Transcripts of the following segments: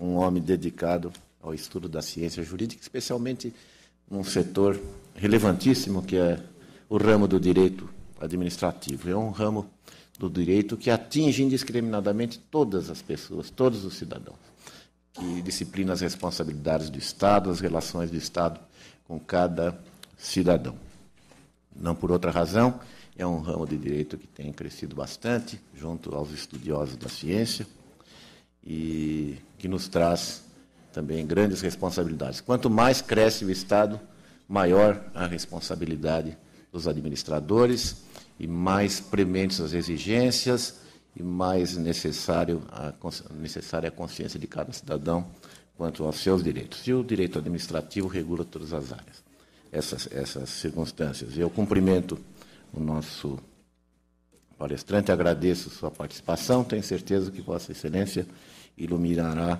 um homem dedicado ao estudo da ciência jurídica, especialmente num setor relevantíssimo que é o ramo do direito administrativo. É um ramo do direito que atinge indiscriminadamente todas as pessoas, todos os cidadãos, que disciplina as responsabilidades do Estado, as relações do Estado com cada cidadão. Não por outra razão, é um ramo de direito que tem crescido bastante junto aos estudiosos da ciência e que nos traz também grandes responsabilidades. Quanto mais cresce o Estado, maior a responsabilidade dos administradores e mais prementes as exigências e mais necessário a, necessária a consciência de cada cidadão quanto aos seus direitos. E o direito administrativo regula todas as áreas, essas, essas circunstâncias. Eu cumprimento o nosso palestrante, agradeço sua participação, tenho certeza que Vossa Excelência iluminará.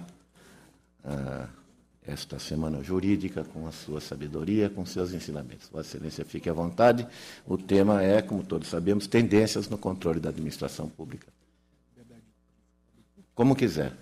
Uh, esta semana jurídica com a sua sabedoria, com seus ensinamentos. Vossa Excelência, fique à vontade. O tema é, como todos sabemos, tendências no controle da administração pública. Como quiser.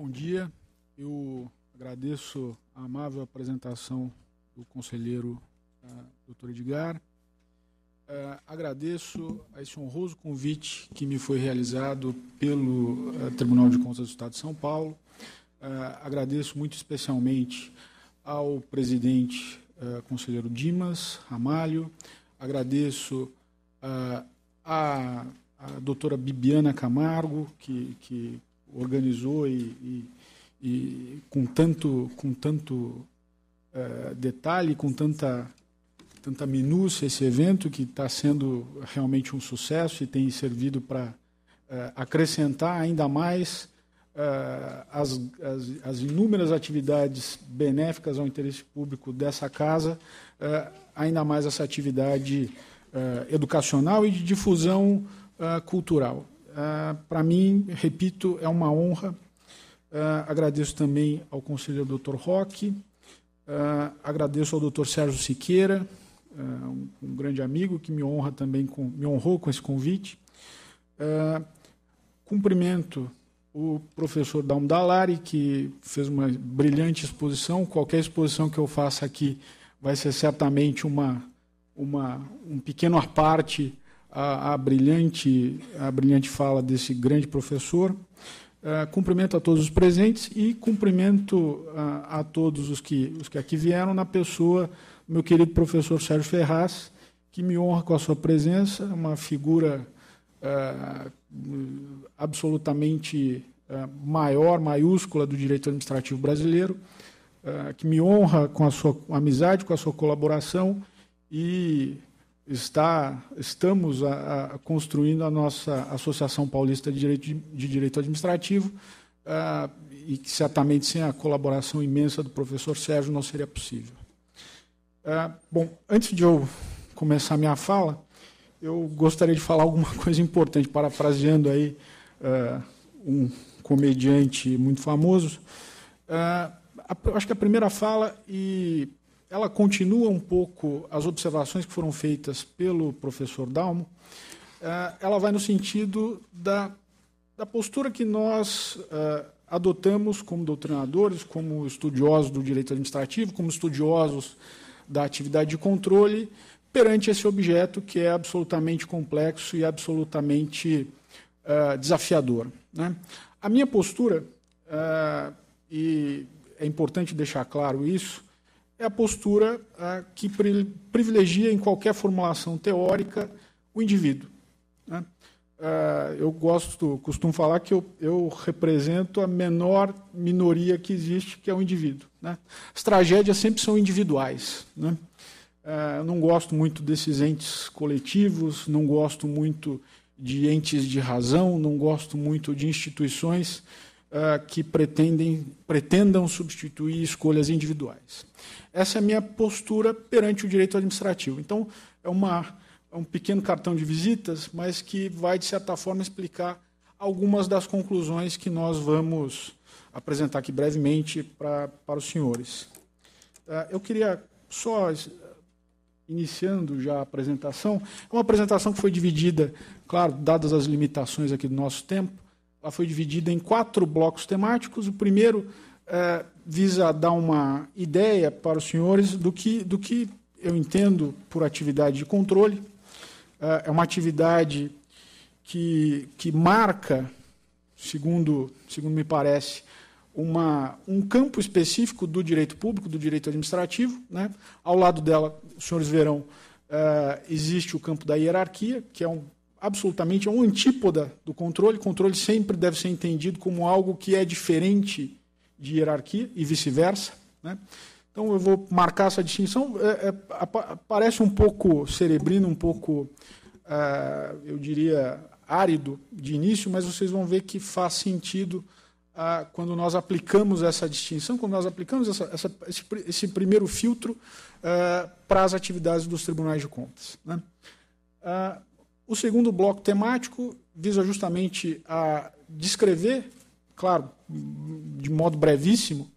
Bom dia. Eu agradeço a amável apresentação do conselheiro uh, Dr. Edgar. Uh, agradeço a esse honroso convite que me foi realizado pelo uh, Tribunal de Contas do Estado de São Paulo. Uh, agradeço muito especialmente ao presidente conselheiro Dimas Ramalho. Agradeço a, a doutora Bibiana Camargo, que, que organizou e, e, e com tanto, com tanto uh, detalhe, com tanta, tanta minúcia esse evento que está sendo realmente um sucesso e tem servido para uh, acrescentar ainda mais uh, as, as, as, inúmeras atividades benéficas ao interesse público dessa casa, ainda mais essa atividade educacional e de difusão cultural. Uh, Para mim, repito, é uma honra. Uh, agradeço também ao conselheiro Dr. Roque, uh, agradeço ao Dr. Sérgio Siqueira, um, um, grande amigo que me honra também com, me honrou com esse convite. cumprimento o professor Dalmo Dalari, que fez uma brilhante exposição. Qualquer exposição que eu faça aqui vai ser certamente uma, uma um pequeno à parte a, brilhante, a brilhante fala desse grande professor. Uh, cumprimento a todos os presentes e cumprimento uh, a todos os que, os que aqui vieram na pessoa do meu querido professor Sérgio Ferraz, que me honra com a sua presença, uma figura uh, absolutamente maior, maiúscula do direito administrativo brasileiro, que me honra com a sua amizade, com a sua colaboração e está, estamos a, a construindo a nossa Associação Paulista de Direito, de, de Direito Administrativo, uh, e que certamente sem a colaboração imensa do professor Sérgio não seria possível. Uh, bom, antes de eu começar minha fala, eu gostaria de falar alguma coisa importante, parafraseando aí uh, um comediante muito famoso. acho que a primeira fala, e ela continua um pouco as observações que foram feitas pelo professor Dalmo. Eh, ela vai no sentido da, da postura que nós uh, adotamos como doutrinadores, como estudiosos do direito administrativo, como estudiosos da atividade de controle, perante esse objeto que é absolutamente complexo e absolutamente uh, desafiador. Né? A minha postura, e é importante deixar claro isso, é a postura que privilegia em qualquer formulação teórica o indivíduo. Né? Ah, eu gosto, costumo falar que eu, eu, represento a menor minoria que existe, que é o indivíduo. Né? As tragédias sempre são individuais. Né? Ah, não gosto muito desses entes coletivos, não gosto muito de entes de razão, não gosto muito de instituições uh, que pretendem, pretendam substituir escolhas individuais. Essa é a minha postura perante o direito administrativo. Então, é, uma, é um pequeno cartão de visitas, mas que vai, de certa forma, explicar algumas das conclusões que nós vamos apresentar aqui brevemente para, para os senhores. Uh, eu queria só iniciando já a apresentação, é uma apresentação que foi dividida, claro, dadas as limitações aqui do nosso tempo, ela foi dividida em quatro blocos temáticos. O primeiro é, visa dar uma ideia para os senhores do que, do que eu entendo por atividade de controle. É, é uma atividade que, que marca, segundo, segundo me parece, uma, um campo específico do direito público, do direito administrativo. Né? Ao lado dela, os senhores verão, uh, existe o campo da hierarquia, que é um, absolutamente é um antípoda do controle. Controle sempre deve ser entendido como algo que é diferente de hierarquia e vice-versa. Né? Então, eu vou marcar essa distinção. É, é, parece um pouco cerebrino, um pouco, uh, eu diria, árido de início, mas vocês vão ver que faz sentido ah, quando nós aplicamos essa distinção, quando nós aplicamos essa, essa, esse, esse, primeiro filtro ah, para as atividades dos tribunais de contas. Né? O segundo bloco temático visa justamente a descrever, claro, de modo brevíssimo,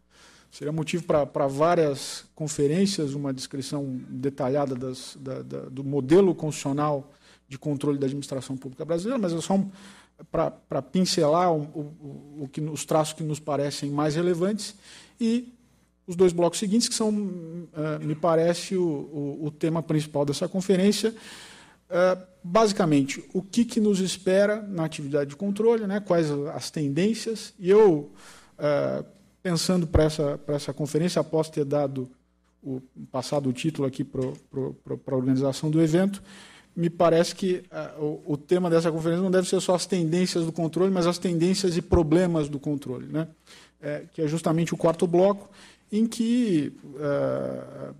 seria motivo para várias conferências, uma descrição detalhada das, da, da, do modelo constitucional de controle da administração pública brasileira, mas é só um, para pincelar o, o, o que, os traços que nos parecem mais relevantes e os dois blocos seguintes, que são, uh, me parece, o, o, tema principal dessa conferência. Uh, basicamente, o que, que nos espera na atividade de controle, né, quais as tendências. E eu, uh, pensando para essa, essa conferência, após ter dado o passado o título aqui para a organização do evento, me parece que uh, o, o, tema dessa conferência não deve ser só as tendências do controle, mas as tendências e problemas do controle, né? É, que é justamente o quarto bloco, em que uh,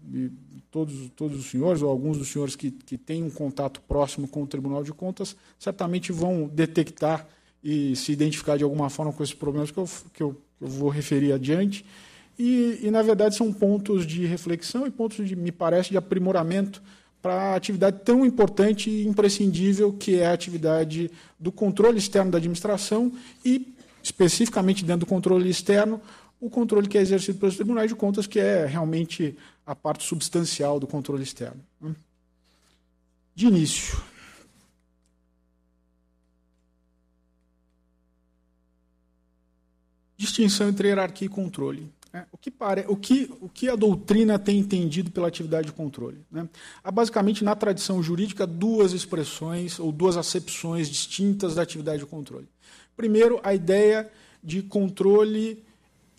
todos, todos os senhores, ou alguns dos senhores que, que têm um contato próximo com o Tribunal de Contas, certamente vão detectar e se identificar de alguma forma com esses problemas que eu, que eu, que eu vou referir adiante. E, e, na verdade, são pontos de reflexão e pontos, de, me parece, de aprimoramento para a atividade tão importante e imprescindível que é a atividade do controle externo da administração e, especificamente dentro do controle externo, o controle que é exercido pelos tribunais de contas, que é realmente a parte substancial do controle externo. Né? De início. Distinção entre hierarquia e controle. É, o, que pare... o, que, o que a doutrina tem entendido pela atividade de controle? Né? Há basicamente na tradição jurídica duas expressões ou duas acepções distintas da atividade de controle. Primeiro, a ideia de controle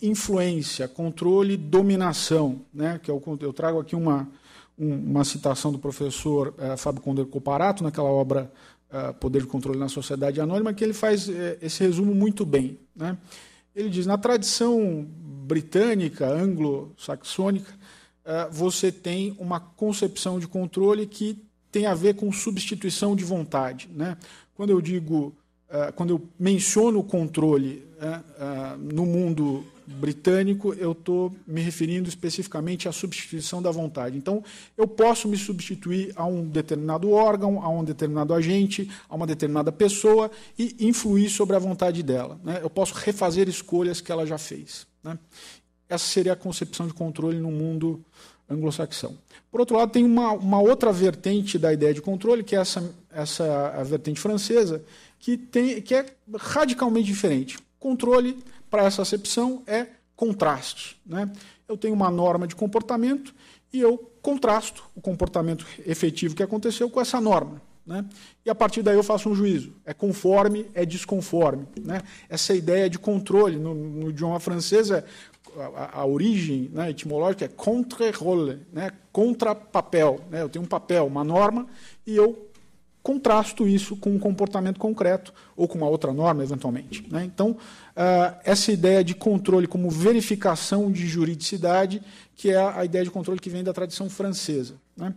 influência, controle dominação, né? que eu, é eu trago aqui uma, uma citação do professor eh, Fábio Conder Coparato, naquela obra eh, Poder de Controle na Sociedade Anônima, que ele faz eh, esse resumo muito bem. Né? Ele diz: na tradição britânica, anglo-saxônica, eh, você tem uma concepção de controle que tem a ver com substituição de vontade. Né? Quando eu digo, quando eu menciono o controle eh, no mundo britânico, eu estou me referindo especificamente à substituição da vontade. Então, eu posso me substituir a um determinado órgão, a um determinado agente, a uma determinada pessoa e influir sobre a vontade dela. Né? Eu posso refazer escolhas que ela já fez. Né? Essa seria a concepção de controle no mundo anglo-saxão. Por outro lado, tem uma, uma, outra vertente da ideia de controle, que é essa, essa a vertente francesa, que, tem, que é radicalmente diferente. Controle para essa acepção é contraste. Né? Eu tenho uma norma de comportamento e eu contrasto o comportamento efetivo que aconteceu com essa norma. Né? E a partir daí eu faço um juízo. É conforme, é desconforme. Né? Essa ideia de controle no, no idioma francês é a, a, origem né, etimológica é contre-rôle, né, contra papel. Né? Eu tenho um papel, uma norma, e eu contrasto isso com um comportamento concreto ou com uma outra norma, eventualmente. Né? Então, uh, essa ideia de controle como verificação de juridicidade, que é a ideia de controle que vem da tradição francesa. Né?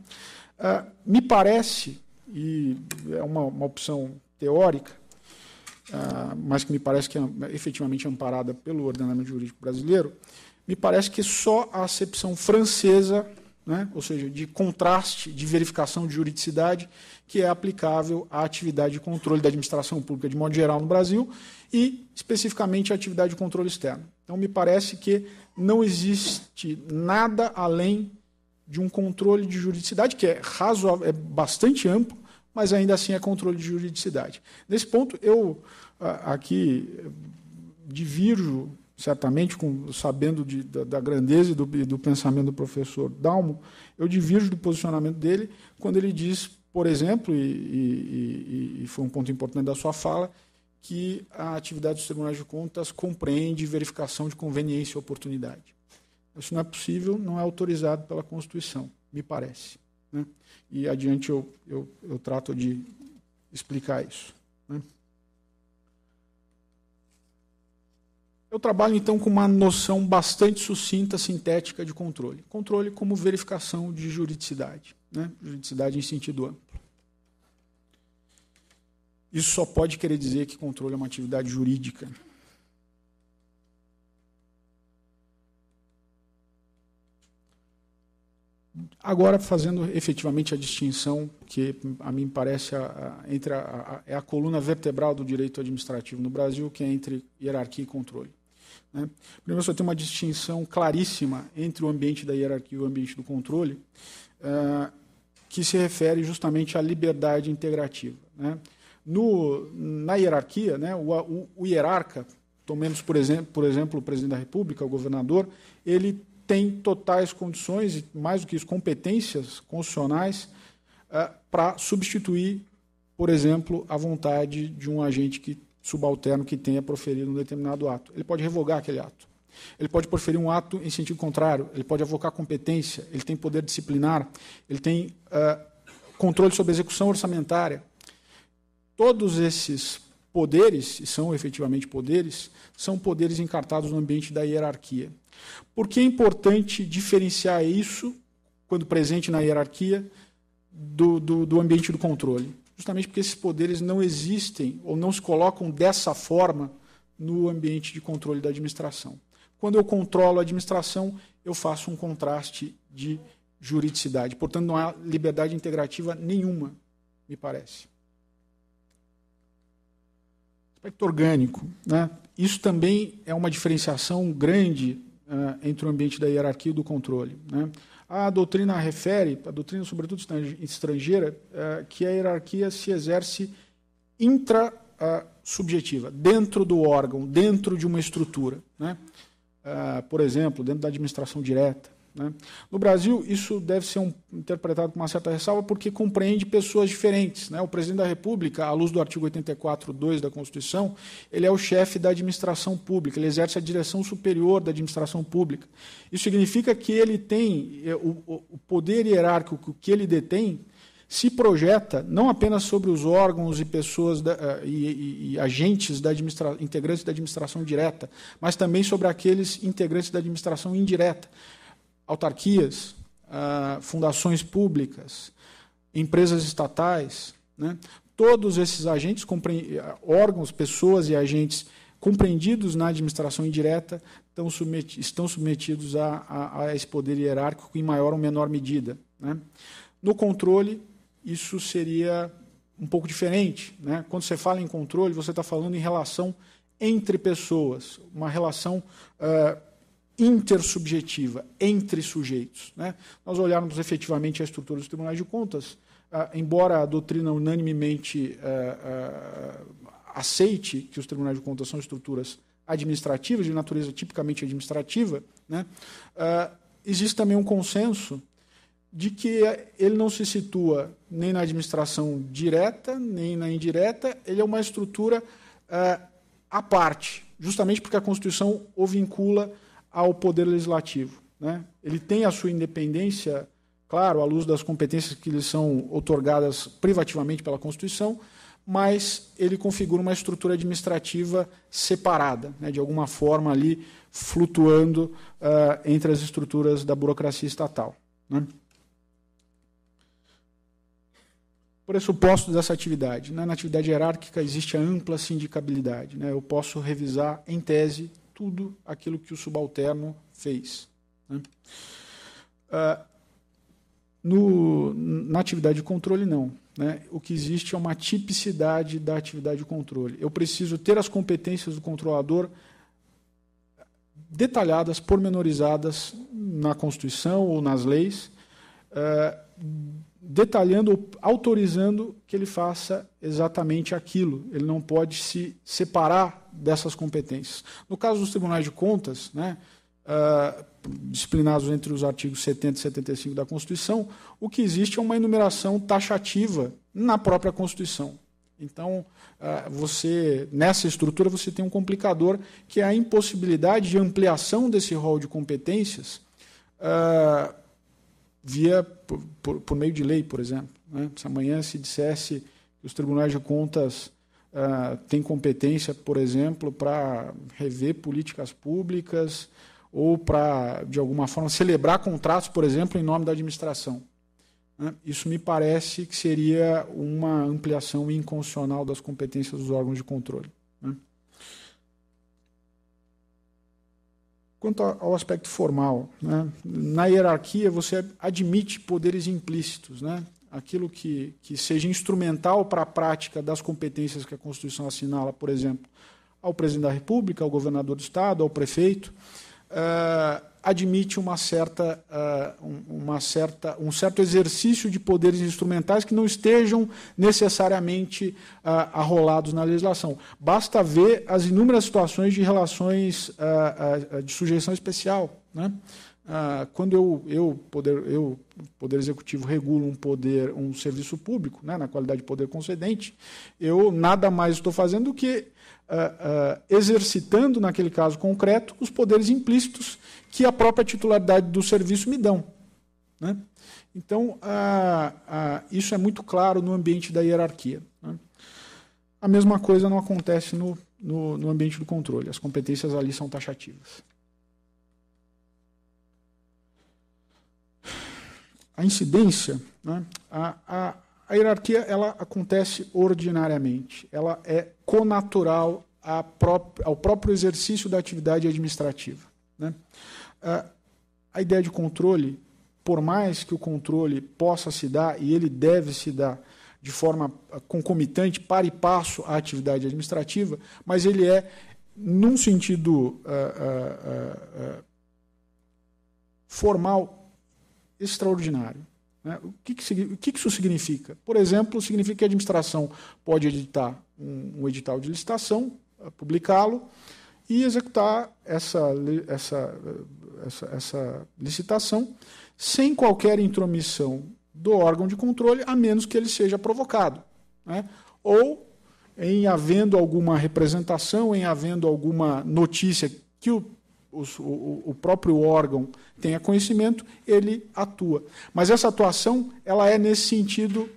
Uh, me parece, e é uma, uma opção teórica, uh, mas que me parece que é efetivamente amparada pelo ordenamento jurídico brasileiro, me parece que só a acepção francesa, né, ou seja, de contraste, de verificação de juridicidade, que é aplicável à atividade de controle da administração pública de modo geral no Brasil e, especificamente, à atividade de controle externo. Então, me parece que não existe nada além de um controle de juridicidade, que é razoável, é bastante amplo, mas ainda assim é controle de juridicidade. Nesse ponto, eu aqui divirjo, certamente, com, sabendo de, da, da, grandeza e do, do, pensamento do professor Dalmo, eu divirjo do posicionamento dele quando ele diz, por exemplo, e, e, e foi um ponto importante da sua fala, que a atividade dos tribunais de contas compreende verificação de conveniência e oportunidade. Isso não é possível, não é autorizado pela Constituição, me parece. Né? E adiante eu, eu, eu, trato de explicar isso. Né? Eu trabalho então com uma noção bastante sucinta, sintética de controle. Controle como verificação de juridicidade, né? juridicidade em sentido amplo. Isso só pode querer dizer que controle é uma atividade jurídica. Agora, fazendo efetivamente a distinção que a mim parece a, a, entre a, a, é a coluna vertebral do direito administrativo no Brasil, que é entre hierarquia e controle. Né? Primeiro, você tem uma distinção claríssima entre o ambiente da hierarquia e o ambiente do controle, uh, que se refere justamente à liberdade integrativa. Né? No, na hierarquia, né, o, o, o hierarca, tomemos por exemplo, por exemplo o presidente da República, o governador, ele tem totais condições, e mais do que isso, competências constitucionais uh, para substituir, por exemplo, a vontade de um agente que, subalterno que tenha proferido um determinado ato. Ele pode revogar aquele ato. Ele pode proferir um ato em sentido contrário, ele pode avocar competência, ele tem poder disciplinar, ele tem uh, controle sobre a execução orçamentária, Todos esses poderes, e são efetivamente poderes, são poderes encartados no ambiente da hierarquia. Por que é importante diferenciar isso, quando presente na hierarquia, do, do, do ambiente do controle? Justamente porque esses poderes não existem ou não se colocam dessa forma no ambiente de controle da administração. Quando eu controlo a administração, eu faço um contraste de juridicidade. Portanto, não há liberdade integrativa nenhuma, me parece aspecto orgânico. Né? Isso também é uma diferenciação grande uh, entre o ambiente da hierarquia e do controle. Né? A doutrina refere, a doutrina sobretudo estrangeira, uh, que a hierarquia se exerce intra-subjetiva, dentro do órgão, dentro de uma estrutura. Né? Uh, por exemplo, dentro da administração direta. Né? No Brasil, isso deve ser um, interpretado com uma certa ressalva, porque compreende pessoas diferentes. Né? O presidente da República, à luz do artigo 84.2 da Constituição, ele é o chefe da administração pública, ele exerce a direção superior da administração pública. Isso significa que ele tem eh, o, o poder hierárquico que ele detém se projeta não apenas sobre os órgãos e pessoas da, eh, e, e, e, agentes da integrantes da administração direta, mas também sobre aqueles integrantes da administração indireta autarquias, ah, fundações públicas, empresas estatais, né? todos esses agentes, órgãos, pessoas e agentes compreendidos na administração indireta estão submetidos a, a, a, esse poder hierárquico em maior ou menor medida. Né? No controle, isso seria um pouco diferente. Né? Quando você fala em controle, você está falando em relação entre pessoas, uma relação uh, intersubjetiva entre sujeitos. Né? Nós olharmos efetivamente a estrutura dos tribunais de contas, ah, embora a doutrina unanimemente ah, ah, aceite que os tribunais de contas são estruturas administrativas, de natureza tipicamente administrativa, né? existe também um consenso de que ele não se situa nem na administração direta, nem na indireta, ele é uma estrutura à parte, justamente porque a Constituição o vincula ao Poder Legislativo. Né? Ele tem a sua independência, claro, à luz das competências que lhe são otorgadas privativamente pela Constituição, mas ele configura uma estrutura administrativa separada, né, de alguma forma ali flutuando uh, entre as estruturas da burocracia estatal. Né? pressupostos dessa atividade. Né? Na atividade hierárquica existe a ampla sindicabilidade. Né? Eu posso revisar, em tese, tudo aquilo que o subalterno fez. Né? Uh, no, na atividade de controle, não. Né? O que existe é uma tipicidade da atividade de controle. Eu preciso ter as competências do controlador detalhadas, pormenorizadas na Constituição ou nas leis, uh, detalhando, autorizando que ele faça exatamente aquilo. Ele não pode se separar dessas competências. No caso dos tribunais de contas, né, uh, disciplinados entre os artigos 70 e 75 da Constituição, o que existe é uma enumeração taxativa na própria Constituição. Então, uh, você nessa estrutura você tem um complicador que é a impossibilidade de ampliação desse rol de competências uh, via por, por, por, meio de lei, por exemplo. Né? Se amanhã se dissesse que os tribunais de contas uh, têm competência, por exemplo, para rever políticas públicas ou para, de alguma forma, celebrar contratos, por exemplo, em nome da administração. Né? Isso me parece que seria uma ampliação inconstitucional das competências dos órgãos de controle. Né? Quanto ao aspecto formal, né? na hierarquia você admite poderes implícitos, né? aquilo que, que seja instrumental para a prática das competências que a Constituição assinala, por exemplo, ao presidente da República, ao governador do Estado, ao prefeito, uh, admite uma certa, uh, uma certa, um certo exercício de poderes instrumentais que não estejam necessariamente uh, arrolados na legislação. Basta ver as inúmeras situações de relações uh, de sujeição especial. Né? quando eu, eu, poder, eu, poder executivo, regulo um poder, um serviço público, né, na qualidade de poder concedente, eu nada mais estou fazendo do que uh, exercitando, naquele caso concreto, os poderes implícitos que a própria titularidade do serviço me dão. Né? Então, isso é muito claro no ambiente da hierarquia. Né? A mesma coisa não acontece no, no, no ambiente do controle. As competências ali são taxativas. A incidência, né? a, a, a hierarquia ela acontece ordinariamente, ela é conatural ao próprio exercício da atividade administrativa. Né? A ideia de controle, por mais que o controle possa se dar, e ele deve se dar de forma concomitante, para e passo à atividade administrativa, mas ele é, num sentido uh, uh, uh, formal, extraordinário. Né? O, que, que, o que, isso significa? Por exemplo, significa que a administração pode editar um, um edital de licitação, eh, publicá-lo e executar essa, essa, essa, essa licitação sem qualquer intromissão do órgão de controle, a menos que ele seja provocado. Né? Ou em havendo alguma representação, em havendo alguma notícia que o o, o, próprio órgão tenha conhecimento, ele atua. Mas essa atuação ela é nesse sentido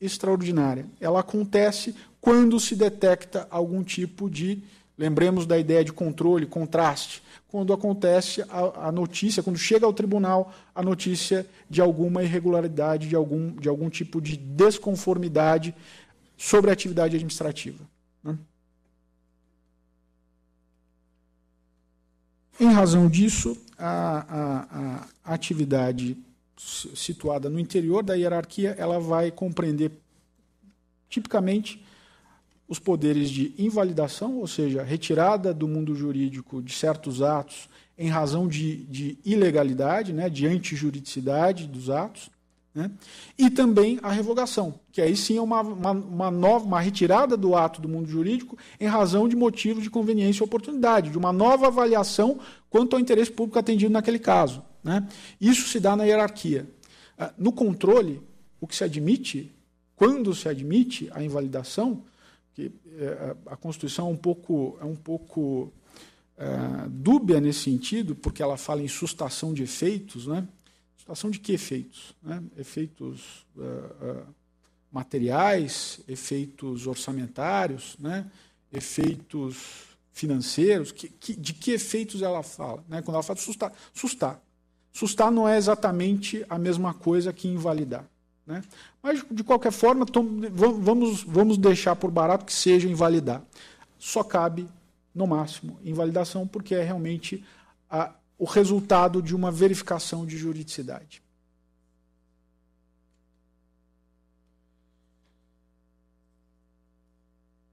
extraordinária. Ela acontece quando se detecta algum tipo de, lembremos da ideia de controle, contraste, quando acontece a, a notícia, quando chega ao tribunal a notícia de alguma irregularidade, de algum, de algum tipo de desconformidade sobre a atividade administrativa. Né? Em razão disso, a, a, a, atividade situada no interior da hierarquia ela vai compreender tipicamente os poderes de invalidação, ou seja, retirada do mundo jurídico de certos atos em razão de, de ilegalidade, né, de antijuridicidade dos atos, né? E também a revogação, que aí sim é uma, uma, uma, nova, uma retirada do ato do mundo jurídico em razão de motivos de conveniência e oportunidade, de uma nova avaliação quanto ao interesse público atendido naquele caso. Né? Isso se dá na hierarquia. Ah, no controle, o que se admite, quando se admite a invalidação, que eh, a Constituição é um pouco, é um pouco é, dúbia nesse sentido, porque ela fala em sustação de efeitos, né? Situação de que efeitos? Né? Efeitos uh, uh, materiais, efeitos orçamentários, né? efeitos financeiros. Que, que, de que efeitos ela fala? Né? Quando ela fala sustar. Sustar. Sustar não é exatamente a mesma coisa que invalidar. Né? Mas, de qualquer forma, vamos, vamos deixar por barato que seja invalidar. Só cabe, no máximo, invalidação, porque é realmente a, o resultado de uma verificação de juridicidade.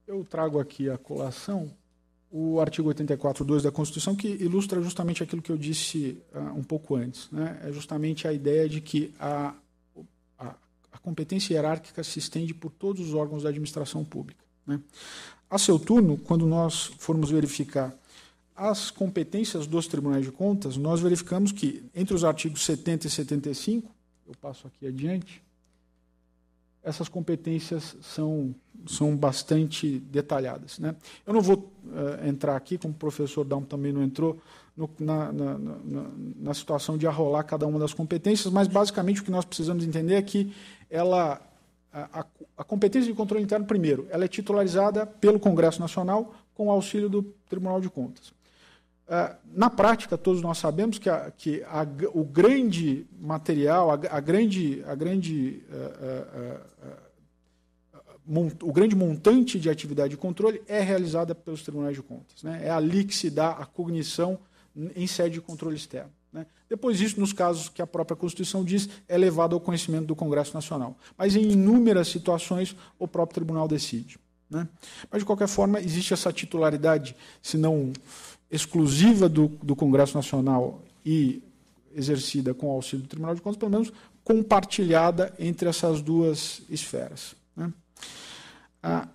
Eu trago aqui a colação o artigo 84.2 da Constituição, que ilustra justamente aquilo que eu disse uh, um pouco antes. Né? É justamente a ideia de que a, a, competência hierárquica se estende por todos os órgãos da administração pública. Né? A seu turno, quando nós formos verificar as competências dos tribunais de contas, nós verificamos que, entre os artigos 70 e 75, eu passo aqui adiante, essas competências são, são bastante detalhadas. Né? Eu não vou uh, entrar aqui, como o professor Dalmo também não entrou, no, na, na, na, na, situação de arrolar cada uma das competências, mas basicamente o que nós precisamos entender é que ela, a, a competência de controle interno, primeiro, ela é titularizada pelo Congresso Nacional com auxílio do Tribunal de Contas. Uh, na prática, todos nós sabemos que, a, que o grande material, a, grande, a grande, uh, uh, mont, o grande montante de atividade de controle é realizada pelos tribunais de contas. Né? É ali que se dá a cognição em sede de controle externo. Né? Depois disso, nos casos que a própria Constituição diz, é levado ao conhecimento do Congresso Nacional. Mas em inúmeras situações, o próprio tribunal decide. Né? Mas, de qualquer forma, existe essa titularidade, se não exclusiva do, do Congresso Nacional e exercida com o auxílio do Tribunal de Contas, pelo menos compartilhada entre essas duas esferas. Né? Ah,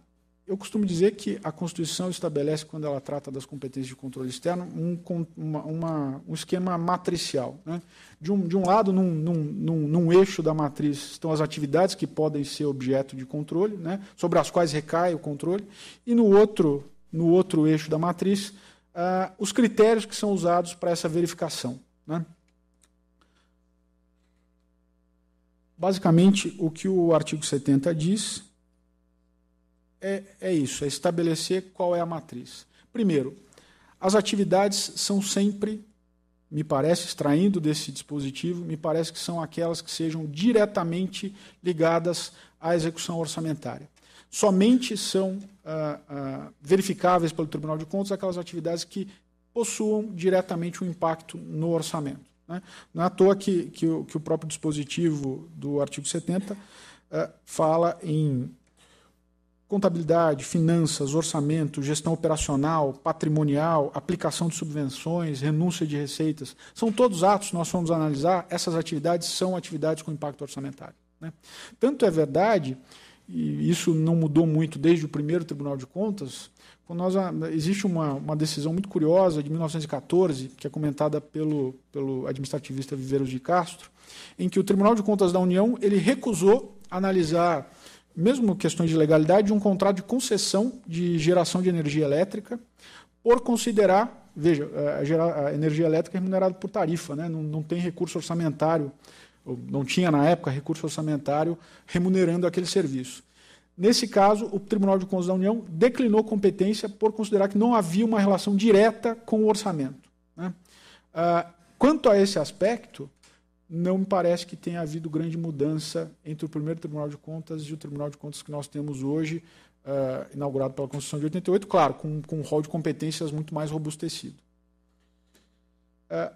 eu costumo dizer que a Constituição estabelece, quando ela trata das competências de controle externo, um, uma, uma, um esquema matricial. Né? De, um, de um lado, num, num, num, num, eixo da matriz, estão as atividades que podem ser objeto de controle, né? sobre as quais recai o controle, e no outro, no outro eixo da matriz uh, os critérios que são usados para essa verificação. Né? Basicamente, o que o artigo 70 diz é, é isso: é estabelecer qual é a matriz. Primeiro, as atividades são sempre, me parece, extraindo desse dispositivo, me parece que são aquelas que sejam diretamente ligadas à execução orçamentária somente são ah, ah, verificáveis pelo Tribunal de Contas aquelas atividades que possuam diretamente um impacto no orçamento. Né? Não é à toa que, que, o, que o próprio dispositivo do artigo 70 ah, fala em contabilidade, finanças, orçamento, gestão operacional, patrimonial, aplicação de subvenções, renúncia de receitas. São todos atos, nós vamos analisar, essas atividades são atividades com impacto orçamentário. Né? Tanto é verdade e isso não mudou muito desde o primeiro Tribunal de Contas, nós, existe uma, uma decisão muito curiosa de 1914, que é comentada pelo, pelo administrativista Viveiros de Castro, em que o Tribunal de Contas da União ele recusou analisar, mesmo questões de legalidade, um contrato de concessão de geração de energia elétrica, por considerar, veja, a, a energia elétrica é remunerada por tarifa, né? não, não tem recurso orçamentário não tinha na época recurso orçamentário remunerando aquele serviço. Nesse caso, o Tribunal de Contas da União declinou competência por considerar que não havia uma relação direta com o orçamento. Né? Ah, quanto a esse aspecto, não me parece que tenha havido grande mudança entre o primeiro Tribunal de Contas e o Tribunal de Contas que nós temos hoje, ah, inaugurado pela Constituição de 88, claro, com, com um rol de competências muito mais robustecido. Ah,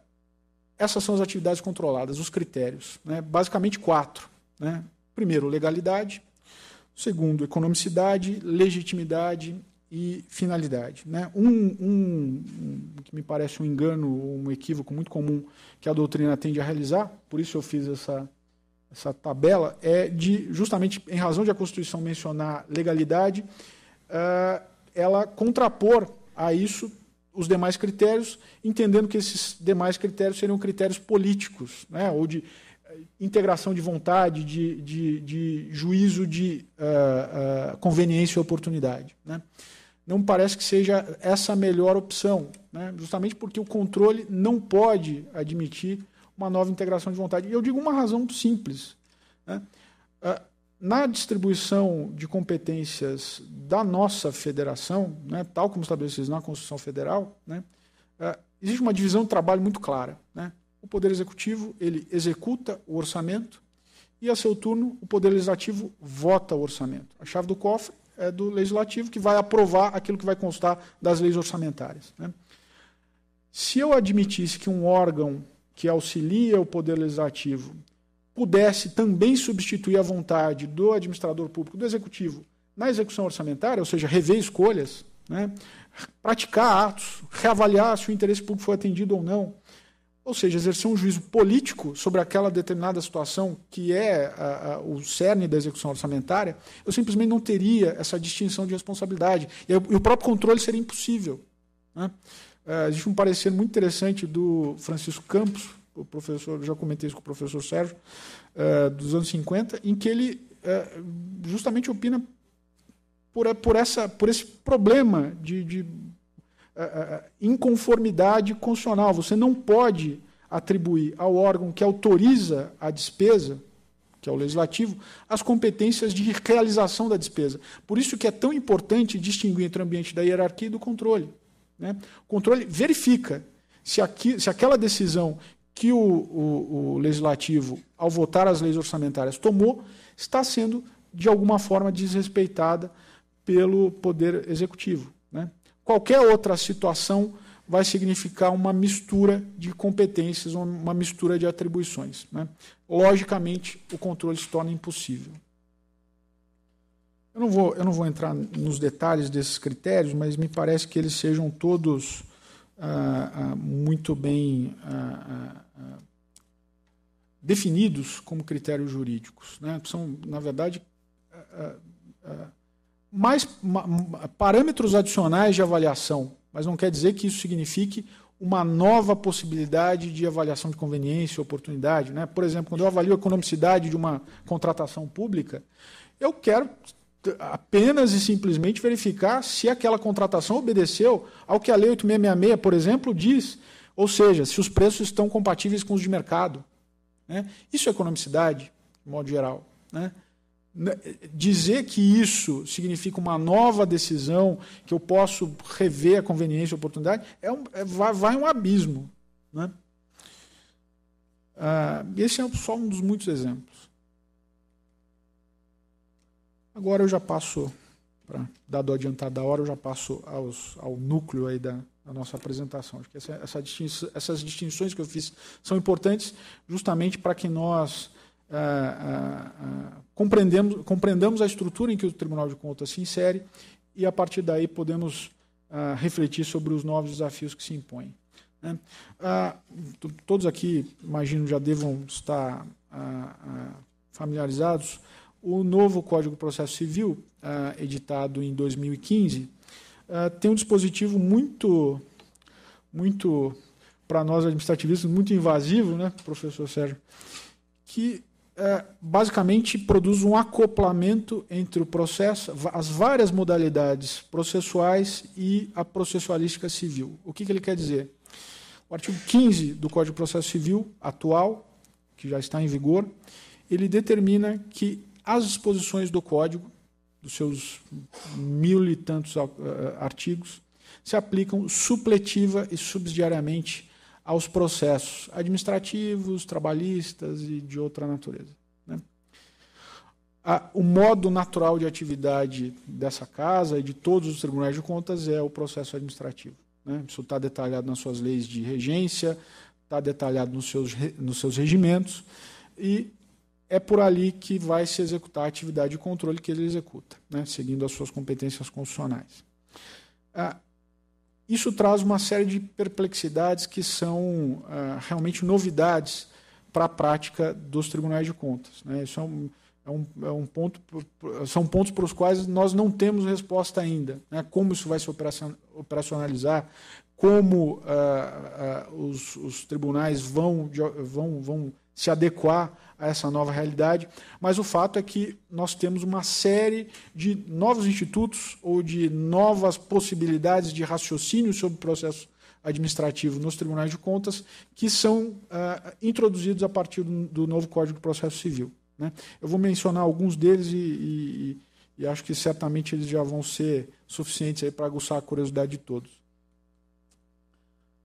essas são as atividades controladas, os critérios. Né? Basicamente quatro. Né? Primeiro, legalidade. Segundo, economicidade, legitimidade e finalidade. Né? Um, um, que me parece um engano, um equívoco muito comum que a doutrina tende a realizar, por isso eu fiz essa, essa tabela, é de, justamente em razão de a Constituição mencionar legalidade, uh, ela contrapor a isso os demais critérios, entendendo que esses demais critérios seriam critérios políticos, né, ou de eh, integração de vontade, de, de, de juízo de uh, uh, conveniência e oportunidade. Né. Não parece que seja essa a melhor opção, né, justamente porque o controle não pode admitir uma nova integração de vontade. E eu digo uma razão simples. Né, uh, na distribuição de competências da nossa federação, né, tal como estabelecido na Constituição Federal, né, é, existe uma divisão de trabalho muito clara. Né? O Poder Executivo ele executa o orçamento e, a seu turno, o Poder Legislativo vota o orçamento. A chave do cofre é do Legislativo, que vai aprovar aquilo que vai constar das leis orçamentárias. Né? Se eu admitisse que um órgão que auxilia o Poder Legislativo pudesse também substituir a vontade do administrador público, do Executivo, na execução orçamentária, ou seja, rever escolhas, né? praticar atos, reavaliar se o interesse público foi atendido ou não, ou seja, exercer um juízo político sobre aquela determinada situação que é a, a, o cerne da execução orçamentária, eu simplesmente não teria essa distinção de responsabilidade. E, o próprio controle seria impossível. Né? Uh, existe um parecer muito interessante do Francisco Campos, o professor, já comentei isso com o professor Sérgio, uh, dos anos 50, em que ele uh, justamente opina por, por, essa, por esse problema de, de inconformidade constitucional. Você não pode atribuir ao órgão que autoriza a despesa, que é o legislativo, as competências de realização da despesa. Por isso que é tão importante distinguir entre o ambiente da hierarquia e do controle. Né? O controle verifica se, aqui, se aquela decisão que o, o, o legislativo, ao votar as leis orçamentárias, tomou, está sendo, de alguma forma, desrespeitada pelo Poder Executivo. Qualquer outra situação vai significar uma mistura de competências, uma mistura de atribuições. Né? Logicamente, o controle se torna impossível. Eu não, vou, eu não vou entrar nos detalhes desses critérios, mas me parece que eles sejam todos ah, ah, muito bem ah, ah, ah definidos como critérios jurídicos. Né? São, na verdade, ah, mais parâmetros adicionais de avaliação, mas não quer dizer que isso signifique uma nova possibilidade de avaliação de conveniência oportunidade. Né? Por exemplo, quando eu avalio a economicidade de uma contratação pública, eu quero apenas e simplesmente verificar se aquela contratação obedeceu ao que a Lei 8666, por exemplo, diz, ou seja, se os preços estão compatíveis com os de mercado. Né? Isso é economicidade, de modo geral. Né? Né, dizer que isso significa uma nova decisão, que eu posso rever a conveniência e a oportunidade, é um, é, vai, vai um abismo. Né? Ah, esse é só um dos muitos exemplos. Agora eu já passo, dado o adiantado da hora, eu já passo aos, ao núcleo aí da, da nossa apresentação. Acho que essa, essa distinção, essas distinções que eu fiz são importantes justamente para que nós compreendemos, compreendamos a estrutura em que o Tribunal de Contas se insere e, a partir daí, podemos refletir sobre os novos desafios que se impõem. Né? todos aqui, imagino, já devam estar familiarizados. O novo Código de Processo Civil, editado em 2015, tem um dispositivo muito, muito para nós administrativistas, muito invasivo, né, professor Sérgio, que basicamente produz um acoplamento entre o processo, as várias modalidades processuais e a processualística civil. O que, que ele quer dizer? O artigo 15 do Código de Processo Civil atual, que já está em vigor, ele determina que as disposições do Código, dos seus mil e tantos uh, artigos, se aplicam supletiva e subsidiariamente aos processos administrativos, trabalhistas e de outra natureza. Né? o modo natural de atividade dessa casa e de todos os tribunais de contas é o processo administrativo. Né? Isso está detalhado nas suas leis de regência, está detalhado nos seus, nos seus regimentos, e é por ali que vai se executar a atividade de controle que ele executa, né? seguindo as suas competências constitucionais. Ah, isso traz uma série de perplexidades que são ah, realmente novidades para a prática dos tribunais de contas. Né? Isso é um, é um, é um ponto, são pontos para os quais nós não temos resposta ainda. Né? Como isso vai se operacionalizar, como ah, ah, os, os, tribunais vão, vão, vão se adequar a essa nova realidade, mas o fato é que nós temos uma série de novos institutos ou de novas possibilidades de raciocínio sobre o processo administrativo nos tribunais de contas que são uh, introduzidos a partir do, novo Código de Processo Civil. Né? Eu vou mencionar alguns deles e, e, e, acho que certamente eles já vão ser suficientes para aguçar a curiosidade de todos.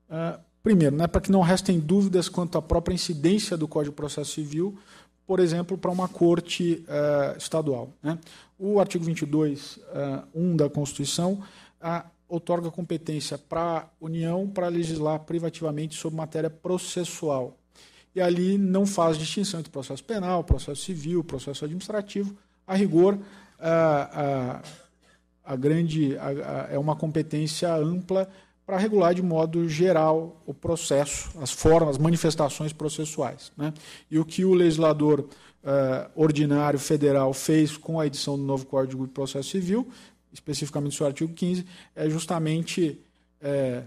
Uh, Primeiro, né, para que não restem dúvidas quanto à própria incidência do Código de Processo Civil por exemplo, para uma corte uh, estadual. Né? O artigo 22, uh, 1 da Constituição, uh, otorga competência para a União para legislar privativamente sobre matéria processual. E ali não faz distinção entre processo penal, processo civil, processo administrativo. A rigor, a, a, grande é uma competência ampla para regular de modo geral o processo, as formas, as manifestações processuais. Né? E o que o legislador uh, ordinário federal fez com a edição do novo Código de Processo Civil, especificamente o seu artigo 15, é justamente é,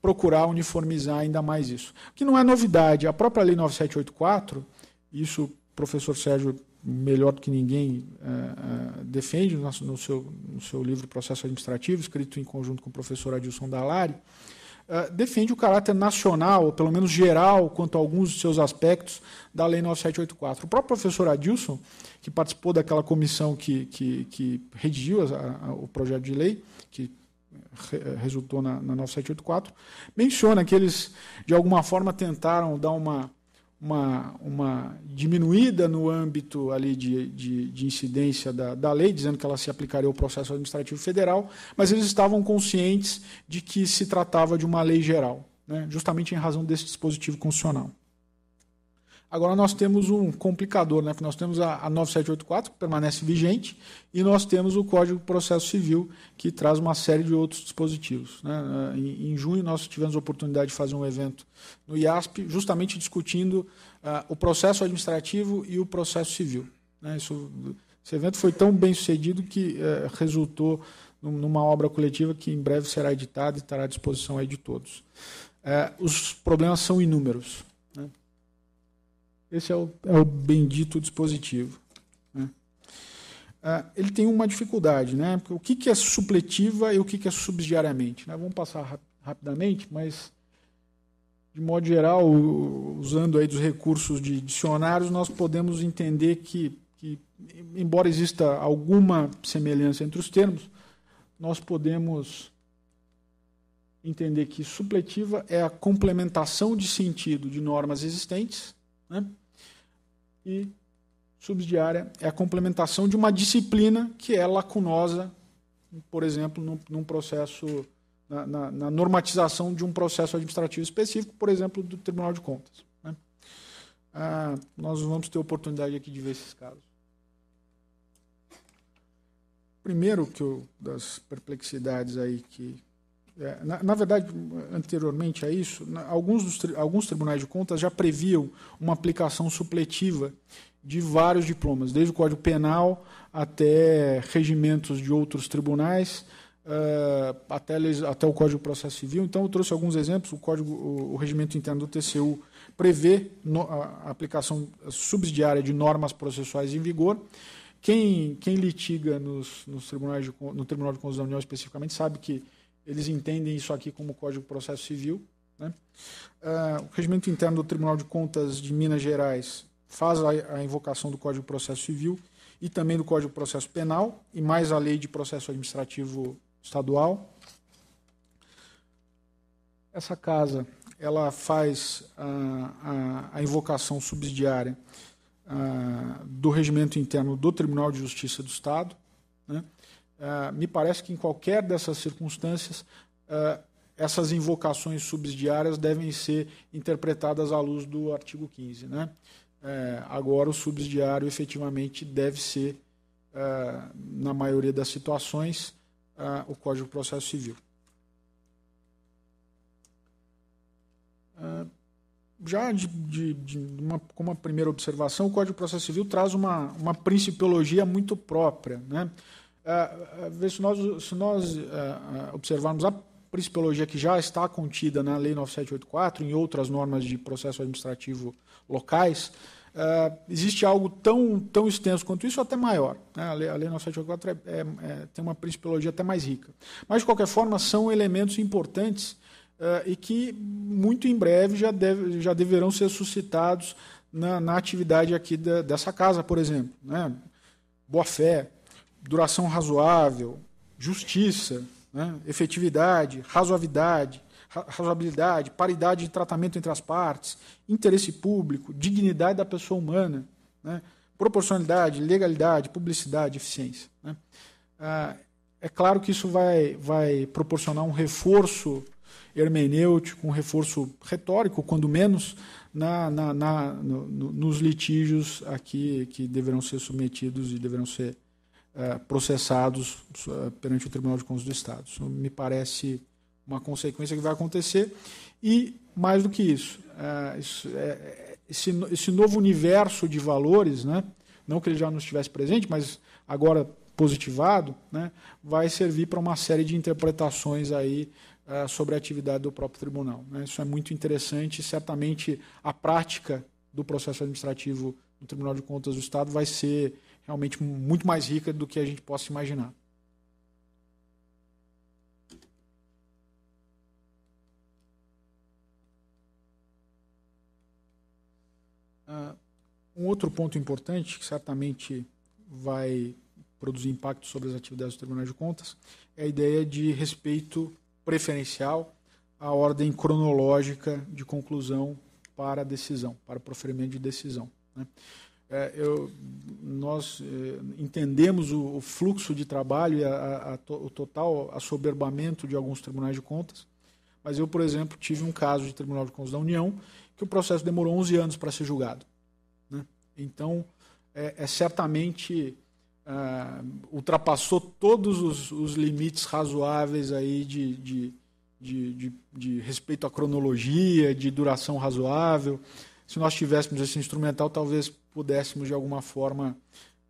procurar uniformizar ainda mais isso. Que não é novidade, a própria Lei 9784, isso o professor Sérgio melhor do que ninguém uh, uh, defende no, no, seu, no seu livro Processo Administrativo, escrito em conjunto com o professor Adilson Dalari, uh, defende o caráter nacional, ou pelo menos geral, quanto a alguns de seus aspectos da Lei 9784. O próprio professor Adilson, que participou daquela comissão que, que, que redigiu a, a, o projeto de lei, que re, resultou na, na 9784, menciona que eles, de alguma forma, tentaram dar uma uma, uma diminuída no âmbito ali de, de, de incidência da, da lei, dizendo que ela se aplicaria ao processo administrativo federal, mas eles estavam conscientes de que se tratava de uma lei geral, né, justamente em razão desse dispositivo constitucional. Agora nós temos um complicador, né? Porque nós temos a, a 9784, que permanece vigente, e nós temos o Código de Processo Civil, que traz uma série de outros dispositivos. Né? Em, em junho, nós tivemos a oportunidade de fazer um evento no IASP, justamente discutindo uh, o processo administrativo e o processo civil. Né? Isso, esse evento foi tão bem sucedido que uh, resultou numa obra coletiva que em breve será editada e estará à disposição aí de todos. Uh, os problemas são inúmeros. Esse é o, é o bendito dispositivo. Né? Ah, ele tem uma dificuldade, né? o que, que é supletiva e o que, que é subsidiariamente. Né? Vamos passar rap rapidamente, mas de modo geral, usando aí dos recursos de dicionários, nós podemos entender que, que, embora exista alguma semelhança entre os termos, nós podemos entender que supletiva é a complementação de sentido de normas existentes, né? E subsidiária é a complementação de uma disciplina que é lacunosa, por exemplo, num, num processo, na, na, na, normatização de um processo administrativo específico, por exemplo, do Tribunal de Contas. Né? Ah, nós vamos ter oportunidade aqui de ver esses casos. Primeiro que eu, das perplexidades aí que na, na, verdade, anteriormente a isso, alguns, dos, alguns tribunais de contas já previam uma aplicação supletiva de vários diplomas, desde o Código Penal até regimentos de outros tribunais, uh, até, até o Código de Processo Civil. Então, eu trouxe alguns exemplos. O, código, o, o regimento interno do TCU prevê no, a aplicação subsidiária de normas processuais em vigor. Quem, quem litiga nos, nos tribunais de, no Tribunal de Contas da União especificamente sabe que eles entendem isso aqui como Código Processo Civil. Né? Uh, o Regimento Interno do Tribunal de Contas de Minas Gerais faz a, a, invocação do Código Processo Civil e também do Código Processo Penal, e mais a Lei de Processo Administrativo Estadual. Essa casa ela faz a, a, a invocação subsidiária do regimento interno do Tribunal de Justiça do Estado. Né? Uh, me parece que em qualquer dessas circunstâncias, uh, essas invocações subsidiárias devem ser interpretadas à luz do artigo 15. Né? Uh, agora, o subsidiário efetivamente deve ser, na maioria das situações, o Código de Processo Civil. já de, de, de uma, como uma primeira observação, o Código de Processo Civil traz uma, uma principiologia muito própria. Né? Uh, se nós, se nós uh, observarmos a principiologia que já está contida na Lei 9784 em outras normas de processo administrativo locais, uh, existe algo tão, tão extenso quanto isso, até maior. Né? A, Lei, a Lei 9784 é, é, é, tem uma principiologia até mais rica. Mas, de qualquer forma, são elementos importantes e que, muito em breve, já, deve, já deverão ser suscitados na, na atividade aqui da, dessa casa, por exemplo. Né? Boa-fé, duração razoável, justiça, né, efetividade, razoabilidade, razoabilidade, paridade de tratamento entre as partes, interesse público, dignidade da pessoa humana. Né? Proporcionalidade, legalidade, publicidade, eficiência. Né? Ah, é claro que isso vai, vai proporcionar um reforço hermenêutico, um reforço retórico, quando menos, na, na, na no, nos litígios aqui que deverão ser submetidos e deverão ser processados uh, perante o Tribunal de Contas do Estado. Isso me parece uma consequência que vai acontecer. E, mais do que isso, é, esse, novo universo de valores, né, não que ele já não estivesse presente, mas agora positivado, né, vai servir para uma série de interpretações aí sobre a atividade do próprio tribunal. Né. Isso é muito interessante. Certamente a prática do processo administrativo no Tribunal de Contas do Estado vai ser realmente muito mais rica do que a gente possa imaginar. Uh, um outro ponto importante, que certamente vai produzir impacto sobre as atividades do Tribunal de Contas, é a ideia de respeito preferencial à ordem cronológica de conclusão para a decisão, para o proferimento de decisão. Né? É, eu, nós é, entendemos o, o, fluxo de trabalho e a, a, o total assoberbamento de alguns tribunais de contas, mas eu, por exemplo, tive um caso de Tribunal de Contas da União que o processo demorou 11 anos para ser julgado. Né? Então, é, é certamente uh, ultrapassou todos os, os, limites razoáveis aí de, de, de, de, de respeito à cronologia, de duração razoável. Se nós tivéssemos esse instrumental, talvez pudéssemos, de alguma forma,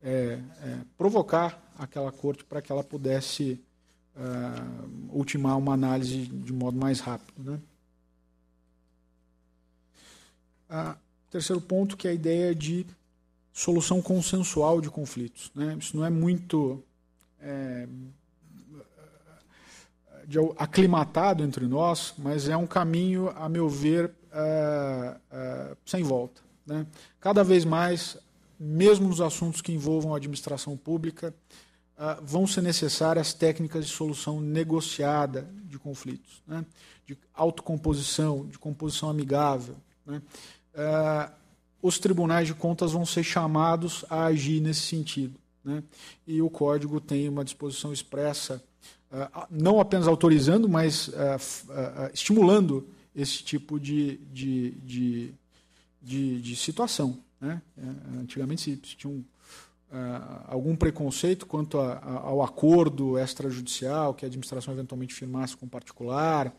é, é, provocar aquela corte para que ela pudesse uh, ultimar uma análise de modo mais rápido. Né? Uh, terceiro ponto, que é a ideia de solução consensual de conflitos. Né? Isso não é muito é, de, aclimatado entre nós, mas é um caminho, a meu ver, é, é, sem volta. Né? Cada vez mais, mesmo nos assuntos que envolvam a administração pública, é, vão ser necessárias técnicas de solução negociada de conflitos, né? de autocomposição, de composição amigável. Né? É, os tribunais de contas vão ser chamados a agir nesse sentido. Né? E o código tem uma disposição expressa, uh, não apenas autorizando, mas estimulando esse tipo de, de, de, de, de situação. Né? antigamente se, se tinha um, algum preconceito quanto a, a, ao acordo extrajudicial que a administração eventualmente firmasse com o particular,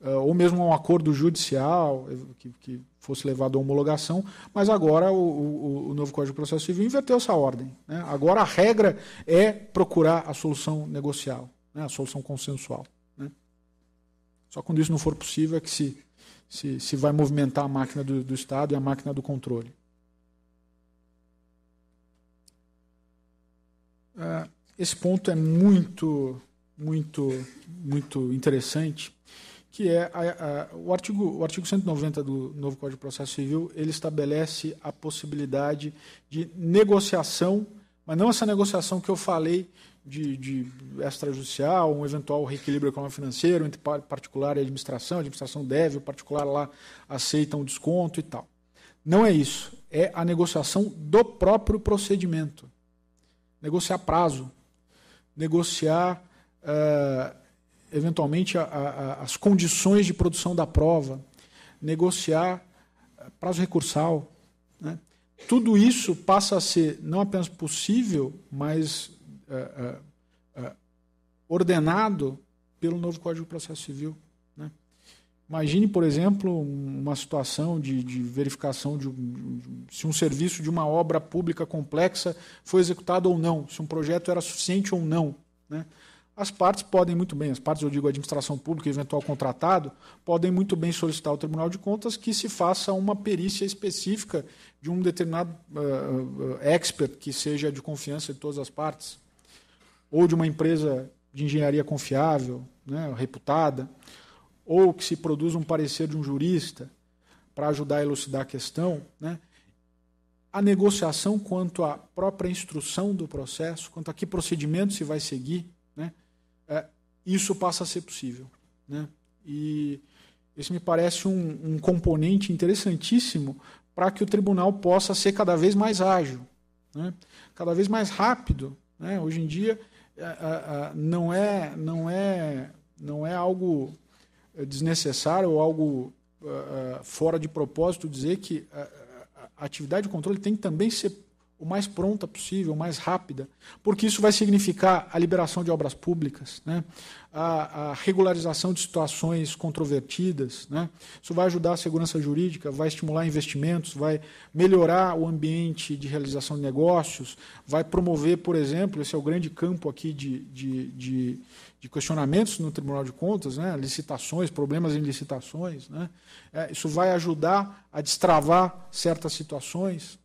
ou mesmo um acordo judicial que, que fosse levado à homologação, mas agora o, o, o, novo Código de Processo Civil inverteu essa ordem. Né? Agora a regra é procurar a solução negocial, né? a solução consensual. Né? Só quando isso não for possível é que se, se, se vai movimentar a máquina do, do Estado e a máquina do controle. Uh, esse ponto é muito, muito, muito interessante que é a, a, o, artigo, o artigo 190 do novo Código de Processo Civil, ele estabelece a possibilidade de negociação, mas não essa negociação que eu falei de, de extrajudicial, um eventual reequilíbrio econômico-financeiro entre particular e administração, a administração deve, o particular lá aceita um desconto e tal. Não é isso. É a negociação do próprio procedimento. Negociar prazo, negociar uh, eventualmente, a, a, as condições de produção da prova, negociar eh, prazo recursal. Né? Tudo isso passa a ser não apenas possível, mas uh, uh, uh, ordenado pelo novo Código de Processo Civil. Né? Imagine, por exemplo, uma situação de, de verificação de, de, se um serviço de uma obra pública complexa foi executado ou não, se um projeto era suficiente ou não. Né? As partes podem muito bem, as partes, eu digo administração pública e eventual contratado, podem muito bem solicitar ao Tribunal de Contas que se faça uma perícia específica de um determinado uh, expert que seja de confiança de todas as partes, ou de uma empresa de engenharia confiável, né, reputada, ou que se produza um parecer de um jurista para ajudar a elucidar a questão. Né, a negociação quanto à própria instrução do processo, quanto a que procedimento se vai seguir, né? É, isso passa a ser possível. Né? E esse me parece um, um componente interessantíssimo para que o tribunal possa ser cada vez mais ágil, né? cada vez mais rápido. Né? Hoje em dia não é, não é, não é algo desnecessário ou algo fora de propósito dizer que a atividade de controle tem que também ser o mais pronta possível, o mais rápida, porque isso vai significar a liberação de obras públicas, né? a, a, regularização de situações controvertidas. Né? Isso vai ajudar a segurança jurídica, vai estimular investimentos, vai melhorar o ambiente de realização de negócios, vai promover, por exemplo, esse é o grande campo aqui de, de, de, de questionamentos no Tribunal de Contas, né? licitações, problemas em licitações. Né? É, isso vai ajudar a destravar certas situações.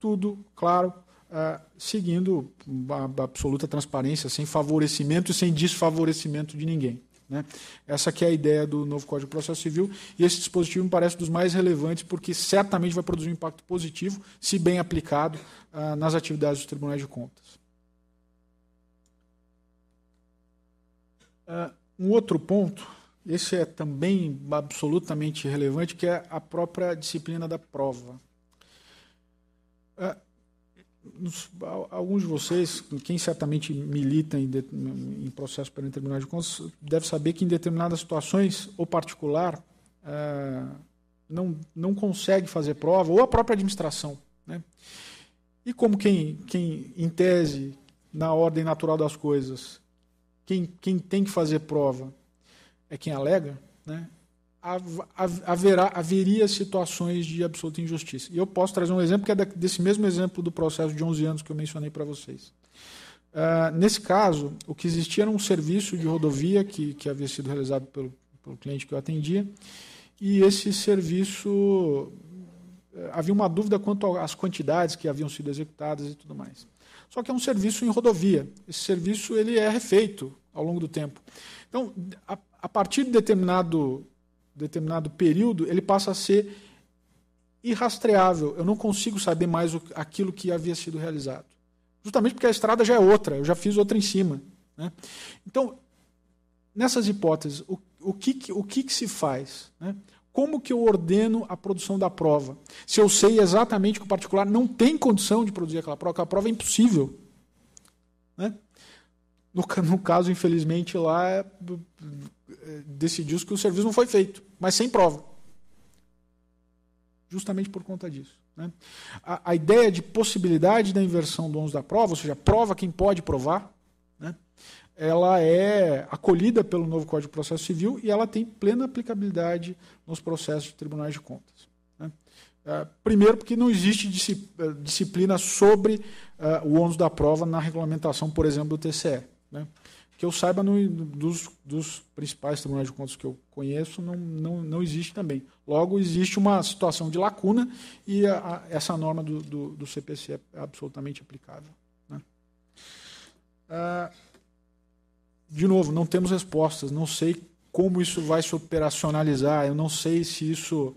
Tudo, claro, uh, seguindo a, a absoluta transparência, sem favorecimento e sem desfavorecimento de ninguém. Né? Essa que é a ideia do novo Código de Processo Civil e esse dispositivo me parece dos mais relevantes porque certamente vai produzir um impacto positivo se bem aplicado uh, nas atividades dos tribunais de contas. Uh, um outro ponto, esse é também absolutamente relevante, que é a própria disciplina da prova. É, alguns de vocês, quem certamente milita em, em processo perante tribunal de contas, deve saber que em determinadas situações, o particular é, não, não consegue fazer prova, ou a própria administração. Né? E como quem, quem, em tese, na ordem natural das coisas, quem, quem tem que fazer prova é quem alega, né? Haverá, haveria situações de absoluta injustiça. E eu posso trazer um exemplo que é desse mesmo exemplo do processo de 11 anos que eu mencionei para vocês. Uh, nesse caso, o que existia era um serviço de rodovia que, que havia sido realizado pelo, pelo cliente que eu atendia, e esse serviço eh, havia uma dúvida quanto às quantidades que haviam sido executadas e tudo mais. Só que é um serviço em rodovia. Esse serviço ele é refeito ao longo do tempo. Então, a, a partir de determinado determinado período, ele passa a ser irrastreável. Eu não consigo saber mais o, aquilo que havia sido realizado. Justamente porque a estrada já é outra, eu já fiz outra em cima. Né? Então, nessas hipóteses, o, o, que, o que, que se faz? Né? Como que eu ordeno a produção da prova? Se eu sei exatamente que o particular não tem condição de produzir aquela prova, aquela prova é impossível. Né? No, no caso, infelizmente, lá decidiu-se que o serviço não foi feito, mas sem prova. Justamente por conta disso. Né? A, a, ideia de possibilidade da inversão do ônus da prova, ou seja, prova quem pode provar, né? ela é acolhida pelo novo Código de Processo Civil e ela tem plena aplicabilidade nos processos de tribunais de contas. Né? É, primeiro, porque não existe é, disciplina sobre o ônus da prova na regulamentação, por exemplo, do TCE. Né? Que eu saiba, no, dos, dos, principais tribunais de contas que eu conheço, não, não, não existe também. Logo, existe uma situação de lacuna e a, a, essa norma do, do, do, CPC é absolutamente aplicável. Né? Ah, de novo, não temos respostas, não sei como isso vai se operacionalizar, eu não sei se isso.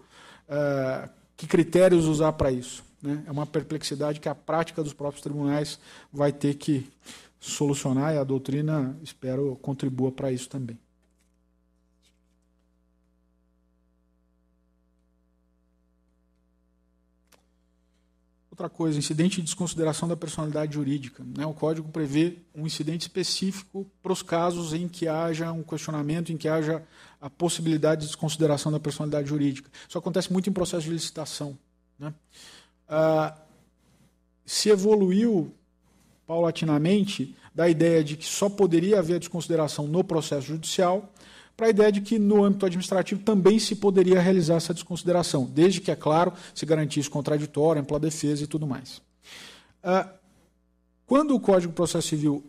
Ah, que critérios usar para isso. Né? É uma perplexidade que a prática dos próprios tribunais vai ter que solucionar e a doutrina, espero, contribua para isso também. Outra coisa, incidente de desconsideração da personalidade jurídica. Né? O Código prevê um incidente específico para os casos em que haja um questionamento, em que haja a possibilidade de desconsideração da personalidade jurídica. Isso acontece muito em processo de licitação. Né? Ah, se evoluiu paulatinamente da ideia de que só poderia haver desconsideração no processo judicial para a ideia de que no âmbito administrativo também se poderia realizar essa desconsideração, desde que, é claro, se garantisse contraditório, ampla defesa e tudo mais. Ah, quando o Código de Processo Civil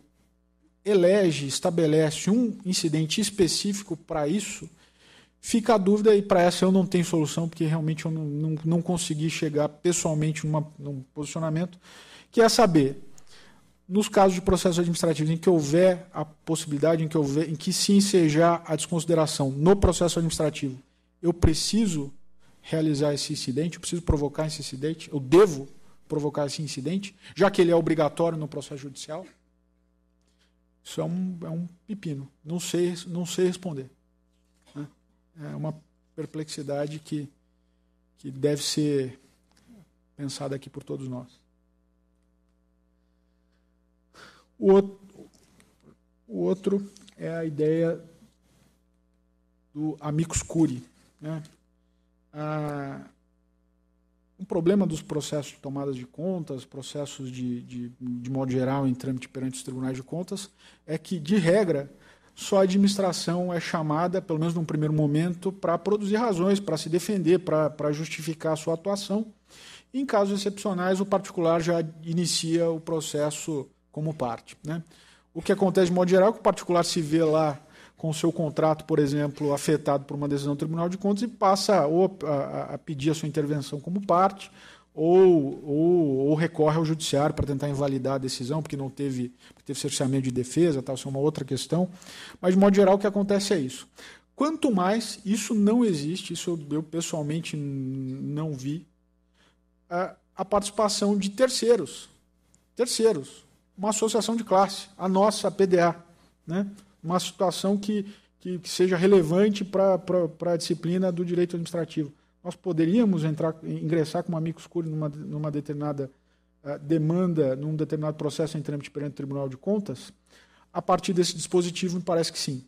elege, estabelece um incidente específico para isso, fica a dúvida, e para essa eu não tenho solução, porque realmente eu não, não, não consegui chegar pessoalmente numa, num posicionamento, que é saber nos casos de processos administrativos em que houver a possibilidade, em que, houver, em que se ensejar a desconsideração no processo administrativo, eu preciso realizar esse incidente, eu preciso provocar esse incidente, eu devo provocar esse incidente, já que ele é obrigatório no processo judicial? Isso é um, é um pepino. Não sei, não sei responder. É uma perplexidade que que deve ser pensada aqui por todos nós. O outro, o outro é a ideia do amicus curi. Né? Ah, um problema dos processos de tomadas de contas, processos de, de, de modo geral em trâmite perante os tribunais de contas, é que, de regra, só a administração é chamada, pelo menos num primeiro momento, para produzir razões, para se defender, para justificar a sua atuação. Em casos excepcionais, o particular já inicia o processo como parte. Né? O que acontece de modo geral é que o particular se vê lá com o seu contrato, por exemplo, afetado por uma decisão do Tribunal de Contas e passa ou a, a pedir a sua intervenção como parte, ou, ou, ou, recorre ao judiciário para tentar invalidar a decisão, porque não teve, porque teve cerceamento de defesa, tal, isso é uma outra questão. Mas, de modo geral, o que acontece é isso. Quanto mais, isso não existe, isso eu pessoalmente não vi, a, a participação de terceiros. Terceiros. Uma associação de classe, a nossa, a PDA. Né? Uma situação que, que, que seja relevante para a disciplina do direito administrativo nós poderíamos entrar, ingressar com um amicus curiae numa, numa determinada uh, demanda, num determinado processo em trâmite perante o Tribunal de Contas? A partir desse dispositivo, me parece que sim.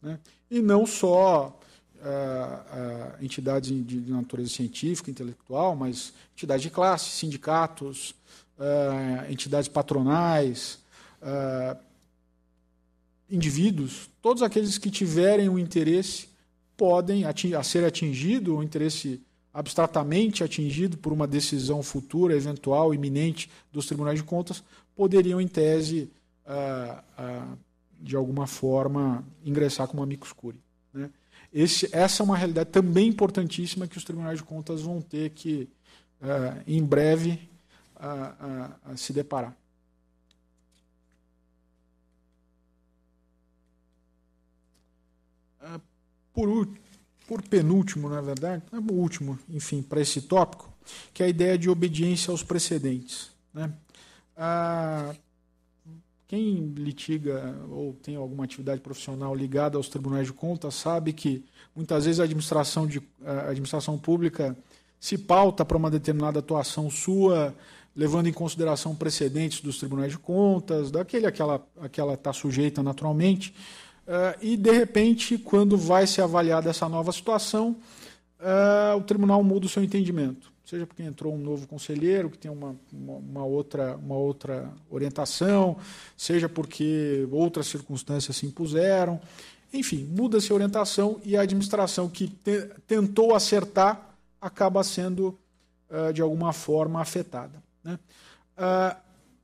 Né? E não só uh, uh, entidades de, de, natureza científica, intelectual, mas entidades de classe, sindicatos, entidades patronais, indivíduos, todos aqueles que tiverem um interesse podem a ser atingido, o interesse abstratamente atingido por uma decisão futura, eventual, iminente dos tribunais de contas, poderiam, em tese, ah, de alguma forma, ingressar como amicus curiae. Né? Esse, essa é uma realidade também importantíssima que os tribunais de contas vão ter que, ah, em breve, se deparar. por, por penúltimo, na verdade, é o último, enfim, para esse tópico, que é a ideia de obediência aos precedentes. Né? Quem litiga ou tem alguma atividade profissional ligada aos tribunais de contas sabe que muitas vezes a administração, de, a administração pública se pauta para uma determinada atuação sua, levando em consideração precedentes dos tribunais de contas, daquele a que ela está sujeita naturalmente, Uh, e, de repente, quando vai se avaliar dessa nova situação, uh, o tribunal muda o seu entendimento. Seja porque entrou um novo conselheiro que tem uma, uma, uma outra, uma outra orientação, seja porque outras circunstâncias se impuseram. Enfim, muda-se a orientação e a administração que te, tentou acertar acaba sendo, uh, de alguma forma, afetada. Né?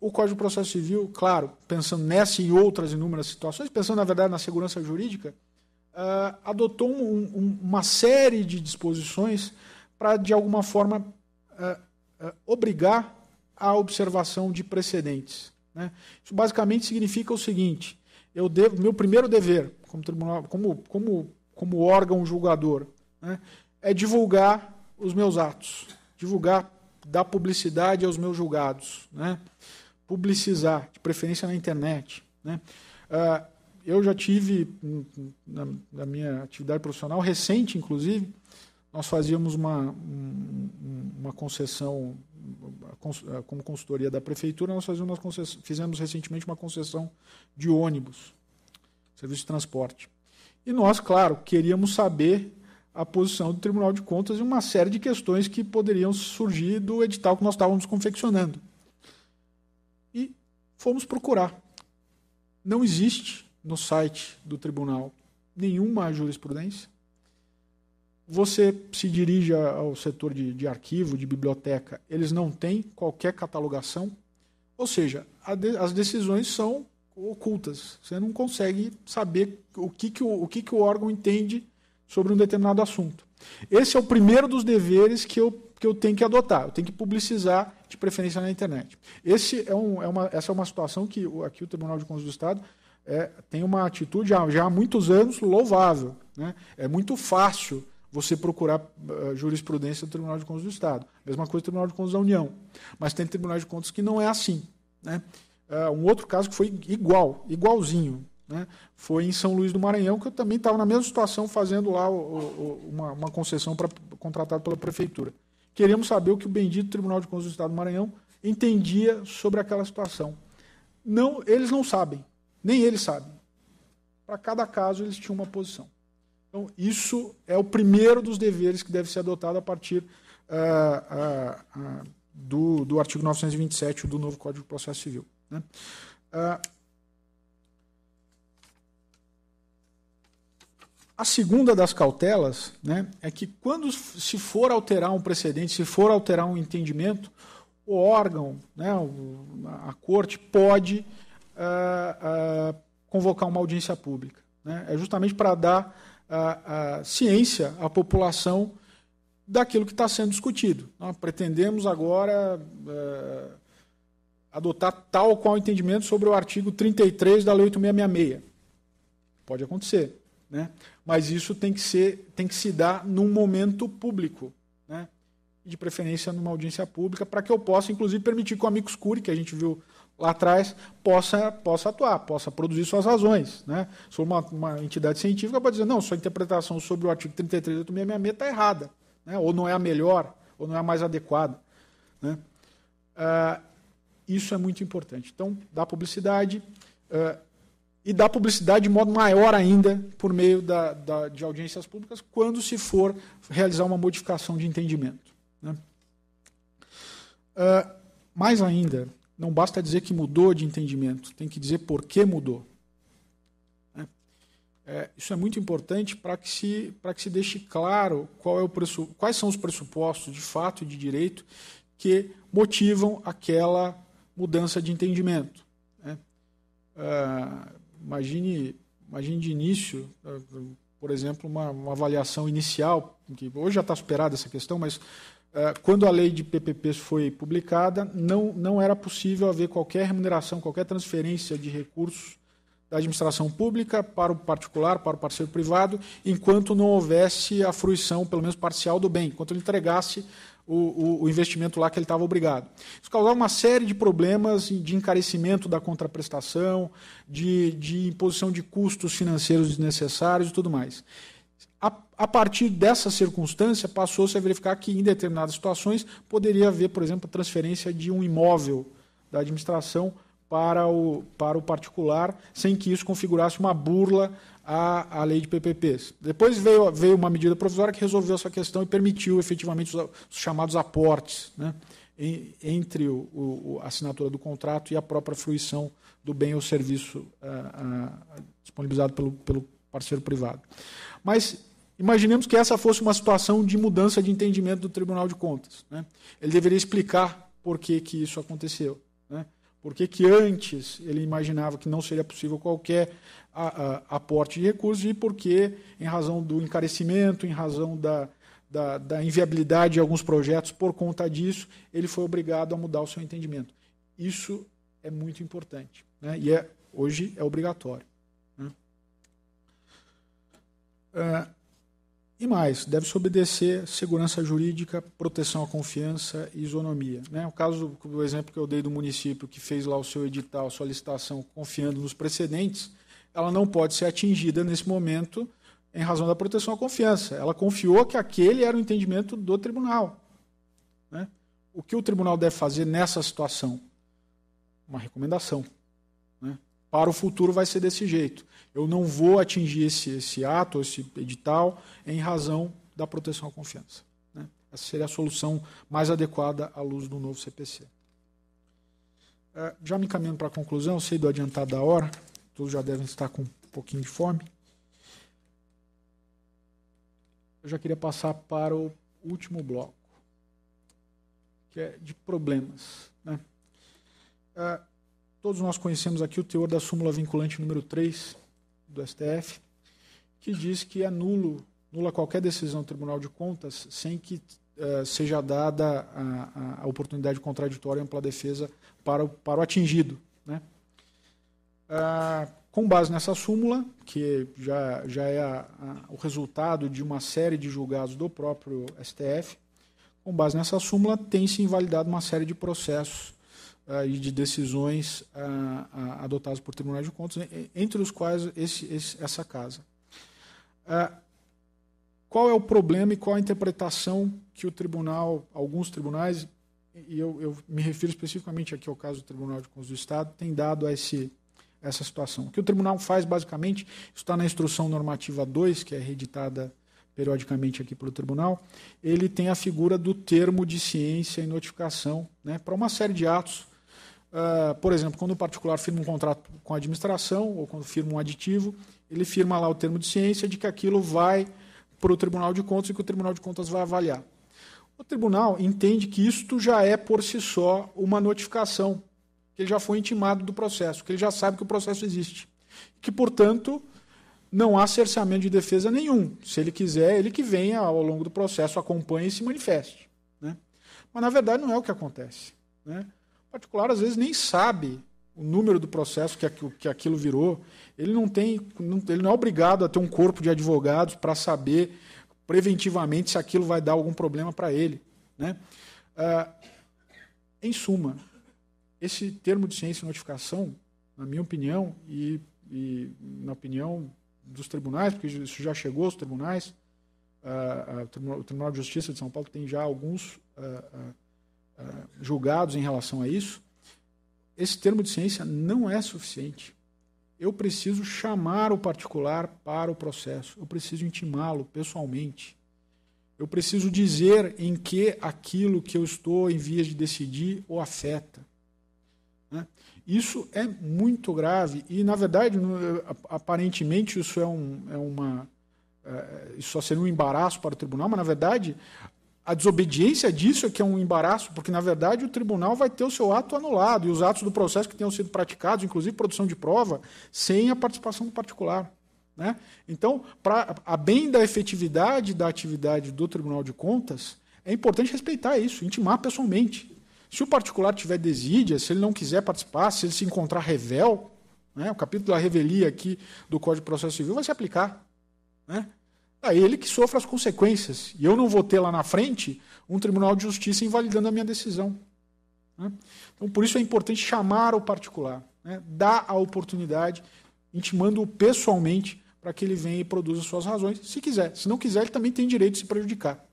o Código de Processo Civil, claro, pensando nessa e outras inúmeras situações, pensando, na verdade, na segurança jurídica, uh, adotou um, um, uma série de disposições para, de alguma forma, uh, uh, obrigar a observação de precedentes. Né? Isso basicamente significa o seguinte: eu devo, meu primeiro dever, como tribunal, como, como, como órgão julgador, né, é divulgar os meus atos, divulgar, dar publicidade aos meus julgados. Né? publicizar, de preferência na internet. Né? Uh, eu já tive, na, na, minha atividade profissional, recente inclusive, nós fazíamos uma, uma concessão, como consultoria da prefeitura, nós fazíamos fizemos recentemente uma concessão de ônibus, serviço de transporte. E nós, claro, queríamos saber a posição do Tribunal de Contas em uma série de questões que poderiam surgir do edital que nós estávamos confeccionando fomos procurar. Não existe no site do tribunal nenhuma jurisprudência. Você se dirige ao setor de, de arquivo, de biblioteca, eles não têm qualquer catalogação. Ou seja, de, as decisões são ocultas. Você não consegue saber o que, que, o, o, que, que o órgão entende sobre um determinado assunto. Esse é o primeiro dos deveres que eu, que eu tenho que adotar. Eu tenho que publicizar, de preferência na internet. Esse é um, é uma, essa é uma situação que aqui o Tribunal de Contas do Estado é, tem uma atitude já, já há muitos anos louvável. Né? É muito fácil você procurar uh, jurisprudência do Tribunal de Contas do Estado. Mesma coisa do Tribunal de Contas da União. Mas tem Tribunal de Contas que não é assim. Né? Uh, um outro caso que foi igual, igualzinho. Né? Foi em São Luís do Maranhão, que eu também estava na mesma situação, fazendo lá o, o, uma, uma, concessão para contratado pela prefeitura. queremos saber o que o bendito Tribunal de Contas do Estado do Maranhão entendia sobre aquela situação. Não, eles não sabem, nem eles sabem. Para cada caso, eles tinham uma posição. Então, isso é o primeiro dos deveres que deve ser adotado a partir uh, uh, uh, do, do artigo 927 do novo Código de Processo Civil. Né? A segunda das cautelas né, é que, quando se for alterar um precedente, se for alterar um entendimento, o órgão, né, a corte, pode uh, uh, convocar uma audiência pública. Né? É justamente para dar uh, ciência à população daquilo que está sendo discutido. Pretendemos agora adotar tal qual entendimento sobre o artigo 33 da Lei 8666. Pode acontecer. Né? Mas isso tem que, ser, tem que se dar num momento público. Né? De preferência numa audiência pública, para que eu possa, inclusive, permitir que o amicus curi, que a gente viu lá atrás, possa, possa atuar, possa produzir suas razões. Né? For uma, uma entidade científica, pode dizer, não, sua interpretação sobre o artigo 33 do 8666 está errada, né? ou não é a melhor, ou não é a mais adequada. Né? Uh, isso é muito importante. Então, dá publicidade. Uh, e dar publicidade de modo maior ainda por meio da, da, de audiências públicas quando se for realizar uma modificação de entendimento. Né? Uh, mais ainda, não basta dizer que mudou de entendimento, tem que dizer por que mudou. Né? É, isso é muito importante para que, se, que se deixe claro qual é o quais são os pressupostos de fato e de direito que motivam aquela mudança de entendimento. Né? Uh, Imagine, imagine de início, eh, por exemplo, uma, uma avaliação inicial, que hoje já está superada essa questão, mas uh, quando a lei de PPPs foi publicada, não, não era possível haver qualquer remuneração, qualquer transferência de recursos da administração pública para o particular, para o parceiro privado, enquanto não houvesse a fruição, pelo menos parcial, do bem, enquanto ele entregasse o, o, o investimento lá que ele estava obrigado. Isso causava uma série de problemas de encarecimento da contraprestação, de, de imposição de custos financeiros desnecessários e tudo mais. A, a partir dessa circunstância, passou-se a verificar que, em determinadas situações, poderia haver, por exemplo, a transferência de um imóvel da administração para o, para o particular, sem que isso configurasse uma burla à, à lei de PPPs. Depois veio, veio uma medida provisória que resolveu essa questão e permitiu efetivamente os, os chamados aportes né, entre o, o, a assinatura do contrato e a própria fruição do bem ou serviço ah, ah, disponibilizado pelo, pelo parceiro privado. Mas imaginemos que essa fosse uma situação de mudança de entendimento do Tribunal de Contas. Né? Ele deveria explicar por que, que isso aconteceu. Né? Por que, que antes ele imaginava que não seria possível qualquer a, a, aporte de recursos e por que, em razão do encarecimento, em razão da, da, da, inviabilidade de alguns projetos, por conta disso, ele foi obrigado a mudar o seu entendimento. Isso é muito importante. Né? E é, hoje é obrigatório. Né? Uh, e mais, deve-se obedecer segurança jurídica, proteção à confiança e isonomia. Né? O caso, o exemplo que eu dei do município que fez lá o seu edital, sua licitação, confiando nos precedentes, ela não pode ser atingida nesse momento em razão da proteção à confiança. Ela confiou que aquele era o entendimento do tribunal. Né? O que o tribunal deve fazer nessa situação? Uma recomendação. Né? Para o futuro vai ser desse jeito eu não vou atingir esse, esse ato, esse edital, em razão da proteção à confiança. Né? Essa seria a solução mais adequada à luz do novo CPC. É, já me encaminhando para a conclusão, sei do adiantado da hora, todos já devem estar com um pouquinho de fome. Eu já queria passar para o último bloco, que é de problemas. Né? É, todos nós conhecemos aqui o teor da súmula vinculante número 3, do STF, que diz que é nulo, nula qualquer decisão do Tribunal de Contas sem que uh, seja dada a, a, oportunidade contraditória e ampla defesa para o, para o atingido. Né? Uh, com base nessa súmula, que já, já é a, o resultado de uma série de julgados do próprio STF, com base nessa súmula, tem-se invalidado uma série de processos uh, e de decisões uh, adotadas por tribunais de contas, entre os quais esse, esse, essa casa. qual é o problema e qual a interpretação que o tribunal, alguns tribunais, e eu, eu me refiro especificamente aqui ao caso do Tribunal de Contas do Estado, tem dado a esse, essa situação. O que o tribunal faz, basicamente, está na instrução normativa 2, que é reeditada periodicamente aqui pelo tribunal, ele tem a figura do termo de ciência e notificação né, para uma série de atos. Uh, por exemplo, quando o particular firma um contrato com a administração ou quando firma um aditivo, ele firma lá o termo de ciência de que aquilo vai para o Tribunal de Contas e que o Tribunal de Contas vai avaliar. O tribunal entende que isto já é por si só uma notificação, que ele já foi intimado do processo, que ele já sabe que o processo existe, que, portanto, não há cerceamento de defesa nenhum. Se ele quiser, ele que venha ao longo do processo, acompanhe e se manifeste. Né? Mas, na verdade, não é o que acontece. Né? O particular, às vezes, nem sabe o número do processo que, aquilo virou. Ele não, tem, ele não é obrigado a ter um corpo de advogados para saber preventivamente se aquilo vai dar algum problema para ele. Né? Ah, em suma, esse termo de ciência e notificação, na minha opinião, e, e na opinião dos tribunais, porque isso já chegou aos tribunais. Uh, o Tribunal de Justiça de São Paulo tem já alguns uh, julgados em relação a isso. Esse termo de ciência não é suficiente. Eu preciso chamar o particular para o processo, eu preciso intimá-lo pessoalmente. Eu preciso dizer em que aquilo que eu estou em vias de decidir o afeta. Né? Isso é muito grave e, na verdade, aparentemente isso é, um, é uma. É, isso só seria um embaraço para o tribunal, mas, na verdade, a desobediência disso é que é um embaraço, porque, na verdade, o tribunal vai ter o seu ato anulado e os atos do processo que tenham sido praticados, inclusive produção de prova, sem a participação do particular. Né? Então, para a bem da efetividade da atividade do Tribunal de Contas, é importante respeitar isso, intimar pessoalmente. Se o particular tiver desídia, se ele não quiser participar, se ele se encontrar revel, né, o capítulo da revelia aqui do Código de Processo Civil vai se aplicar. Né? É ele que sofre as consequências. E eu não vou ter lá na frente um Tribunal de Justiça invalidando a minha decisão. Né? Então, por isso é importante chamar o particular, né? dar a oportunidade, intimando-o pessoalmente para que ele venha e produza suas razões, se quiser. Se não quiser, ele também tem direito de se prejudicar.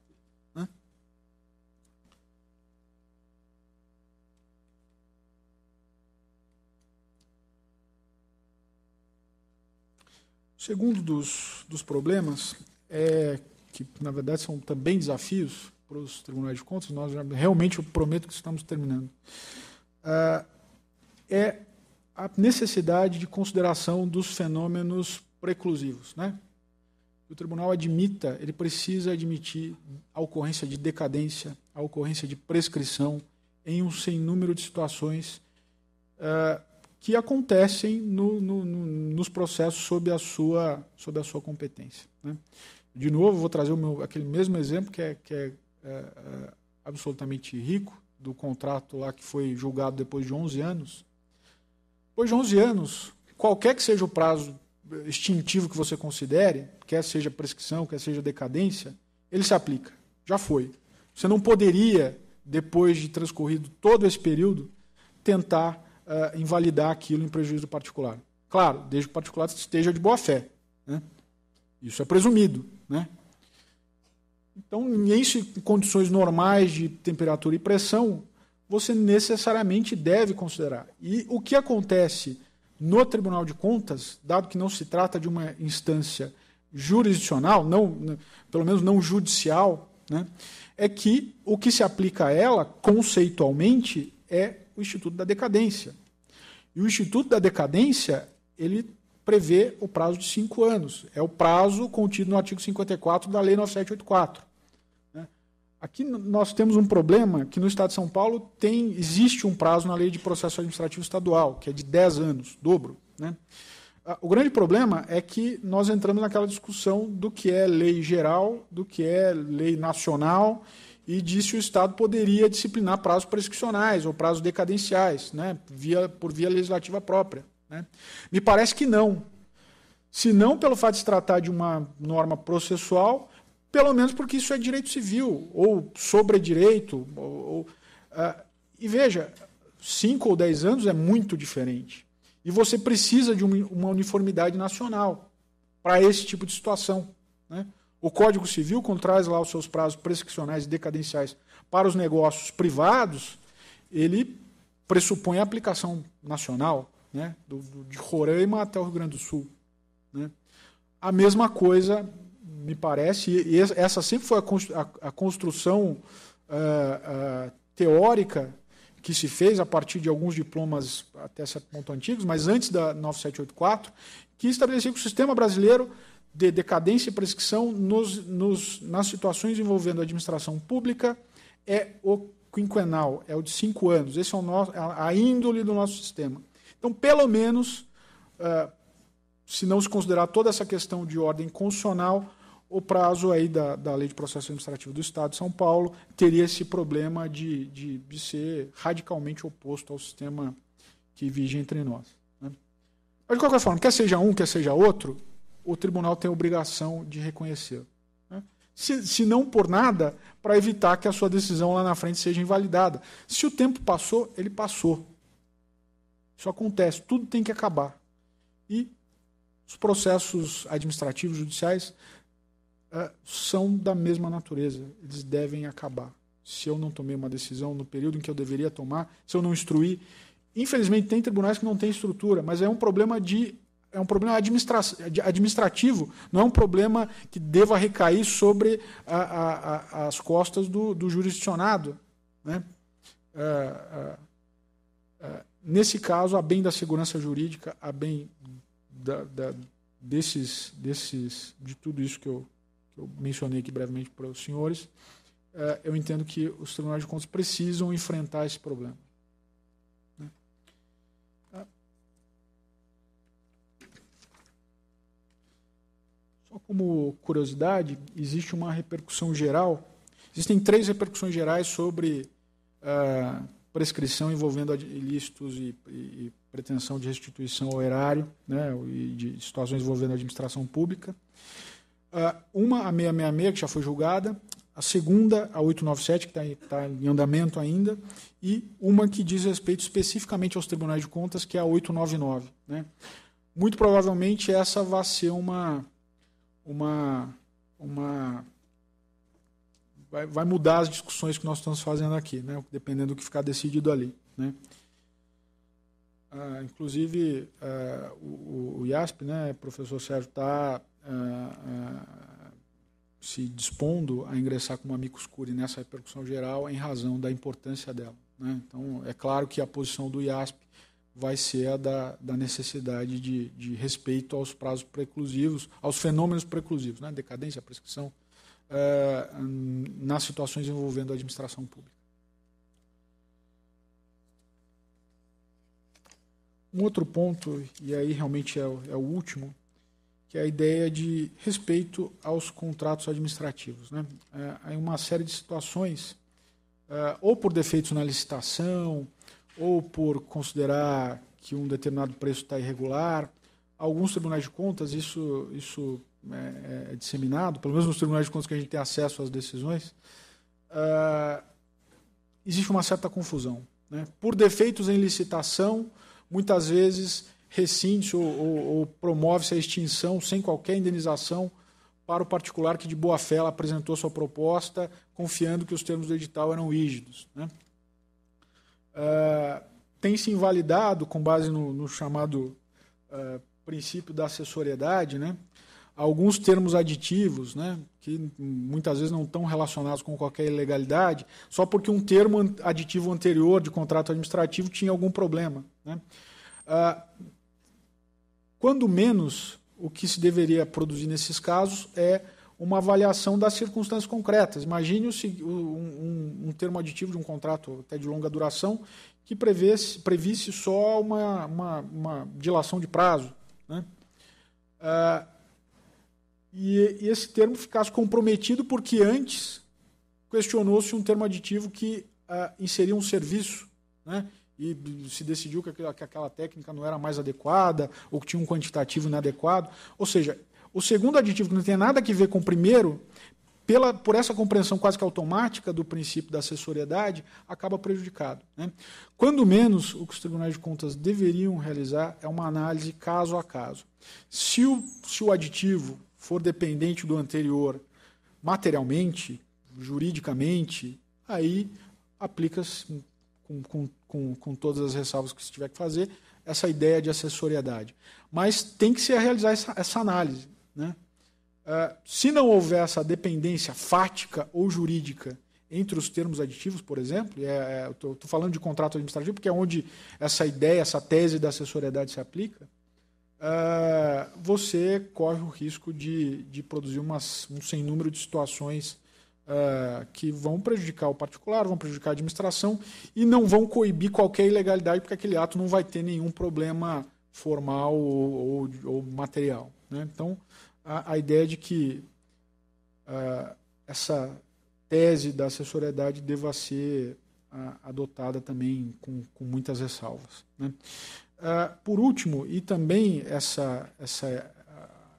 O segundo dos, dos problemas é que, na verdade, são também desafios para os tribunais de contas, nós já, realmente eu prometo que estamos terminando, uh, é a necessidade de consideração dos fenômenos preclusivos. Né? O tribunal admita, ele precisa admitir a ocorrência de decadência, a ocorrência de prescrição em um sem número de situações uh, que acontecem no, no, no, nos processos sob a sua, sob a sua competência. Né? De novo, vou trazer meu, aquele mesmo exemplo que é, que é, é, é, absolutamente rico, do contrato lá que foi julgado depois de 11 anos. Depois de 11 anos, qualquer que seja o prazo extintivo que você considere, quer seja prescrição, quer seja decadência, ele se aplica. Já foi. Você não poderia, depois de transcorrido todo esse período, tentar uh, invalidar aquilo em prejuízo do particular. Claro, desde que o particular esteja de boa fé. Né? Isso é presumido. Né? Então, em condições normais de temperatura e pressão, você necessariamente deve considerar. E o que acontece no Tribunal de Contas, dado que não se trata de uma instância jurisdicional, não, pelo menos não judicial, né, é que o que se aplica a ela, conceitualmente, é o Instituto da Decadência. E o Instituto da Decadência, ele prevê o prazo de cinco anos. É o prazo contido no artigo 54 da Lei 9784. Né? Aqui nós temos um problema que no Estado de São Paulo tem, existe um prazo na Lei de Processo Administrativo Estadual, que é de 10 anos, dobro. Né? Ah, o grande problema é que nós entramos naquela discussão do que é lei geral, do que é lei nacional e disse o Estado poderia disciplinar prazos prescricionais ou prazos decadenciais, né, via, por via legislativa própria. Né. Me parece que não. Se não pelo fato de se tratar de uma norma processual, pelo menos porque isso é direito civil, ou sobre direito. Ou, ou, uh, e veja, cinco ou dez anos é muito diferente. E você precisa de uma uniformidade nacional para esse tipo de situação. Né? O Código Civil, quando traz lá os seus prazos prescricionais e decadenciais para os negócios privados, ele pressupõe a aplicação nacional, né, do, do, de Roraima até o Rio Grande do Sul. Né. A mesma coisa, me parece, e essa sempre foi a, construção uh, uh, teórica que se fez a partir de alguns diplomas até certo ponto antigos, mas antes da 9784, que estabelecia que o sistema brasileiro de decadência e prescrição nos, nos, nas situações envolvendo a administração pública é o quinquenal, é o de cinco anos. Esse é o nosso, a índole do nosso sistema. Então, pelo menos, uh, se não se considerar toda essa questão de ordem constitucional, o prazo aí da, da Lei de Processo Administrativo do Estado de São Paulo teria esse problema de, de, de ser radicalmente oposto ao sistema que vige entre nós. Né? Mas, de qualquer forma, quer seja um, quer seja outro, o tribunal tem a obrigação de reconhecer. Né? Se, se não por nada, para evitar que a sua decisão lá na frente seja invalidada. Se o tempo passou, ele passou. Isso acontece, tudo tem que acabar. E os processos administrativos, judiciais, é, são da mesma natureza. Eles devem acabar. Se eu não tomei uma decisão no período em que eu deveria tomar, se eu não instruir. Infelizmente, tem tribunais que não têm estrutura, mas é um problema de. É um problema administra administrativo, não é um problema que deva recair sobre a, a, a, as costas do, do jurisdicionado. Né? É, é, é nesse caso, a bem da segurança jurídica, a bem da, da, desses, desses, de tudo isso que eu que eu mencionei aqui brevemente para os senhores, eu entendo que os tribunais de contas precisam enfrentar esse problema. Né? É. Só como curiosidade, existe uma repercussão geral. Existem três repercussões gerais sobre uh, prescrição envolvendo ilícitos e, e, pretensão de restituição ao erário, né, e de situações envolvendo a administração pública. Uh, uma, a 666, que já foi julgada, a segunda, a 897, que está tá em andamento ainda, e uma que diz respeito especificamente aos tribunais de contas, que é a 899. Né? Muito provavelmente essa vai ser uma. Uma, uma vai, vai mudar as discussões que nós estamos fazendo aqui, né? dependendo do que ficar decidido ali. Né? Uh, inclusive, uh, o, o IASP, né, professor Sérgio, está se dispondo a ingressar como amicus curiae nessa repercussão geral em razão da importância dela. Né? Então, é claro que a posição do IASP vai ser a da, da necessidade de, de, respeito aos prazos preclusivos, aos fenômenos preclusivos, né? decadência, prescrição, uh, nas situações envolvendo a administração pública. Um outro ponto, e aí realmente é, é o último, que é a ideia de respeito aos contratos administrativos. Né? É, há uma série de situações, é, ou por defeitos na licitação, ou por considerar que um determinado preço está irregular. Alguns tribunais de contas, isso, isso é, é, disseminado, pelo menos nos tribunais de contas que a gente tem acesso às decisões, é, existe uma certa confusão. Né? Por defeitos em licitação, muitas vezes rescinde ou, ou, ou promove-se a extinção sem qualquer indenização para o particular que de boa fé apresentou sua proposta, confiando que os termos do edital eram rígidos. Né? Uh, tem se invalidado, com base no, no chamado uh, princípio da assessoriedade, né? alguns termos aditivos, né? que muitas vezes não estão relacionados com qualquer ilegalidade, só porque um termo aditivo anterior de contrato administrativo tinha algum problema. Né? Uh, quando menos, o que se deveria produzir nesses casos é uma avaliação das circunstâncias concretas. Imagine um, um, termo aditivo de um contrato até de longa duração que prevesse, previsse só uma, uma, uma dilação de prazo. Né? Ah, e, e, esse termo ficasse comprometido porque antes questionou-se um termo aditivo que ah, inseria um serviço. Né? e se decidiu que aquela técnica não era mais adequada ou que tinha um quantitativo inadequado. Ou seja, o segundo aditivo, que não tem nada a ver com o primeiro, pela, por essa compreensão quase que automática do princípio da assessoriedade, acaba prejudicado. Né? Quando menos, o que os tribunais de contas deveriam realizar é uma análise caso a caso. Se o, se o aditivo for dependente do anterior, materialmente, juridicamente, aí aplica-se com, com, com, com todas as ressalvas que se tiver que fazer, essa ideia de assessoriedade. Mas tem que se realizar essa, essa análise. Né? Uh, se não houver essa dependência fática ou jurídica entre os termos aditivos, por exemplo, é, é, estou falando de contrato administrativo porque é onde essa ideia, essa tese da assessoriedade se aplica, uh, você corre o risco de, de produzir umas, um sem número de situações uh, que vão prejudicar o particular, vão prejudicar a administração e não vão coibir qualquer ilegalidade, porque aquele ato não vai ter nenhum problema formal ou, ou, ou material. Né? Então, a, a, ideia de que uh, essa tese da assessoriedade deva ser uh, adotada também com, com muitas ressalvas. Né? Uh, por último, e também essa, essa,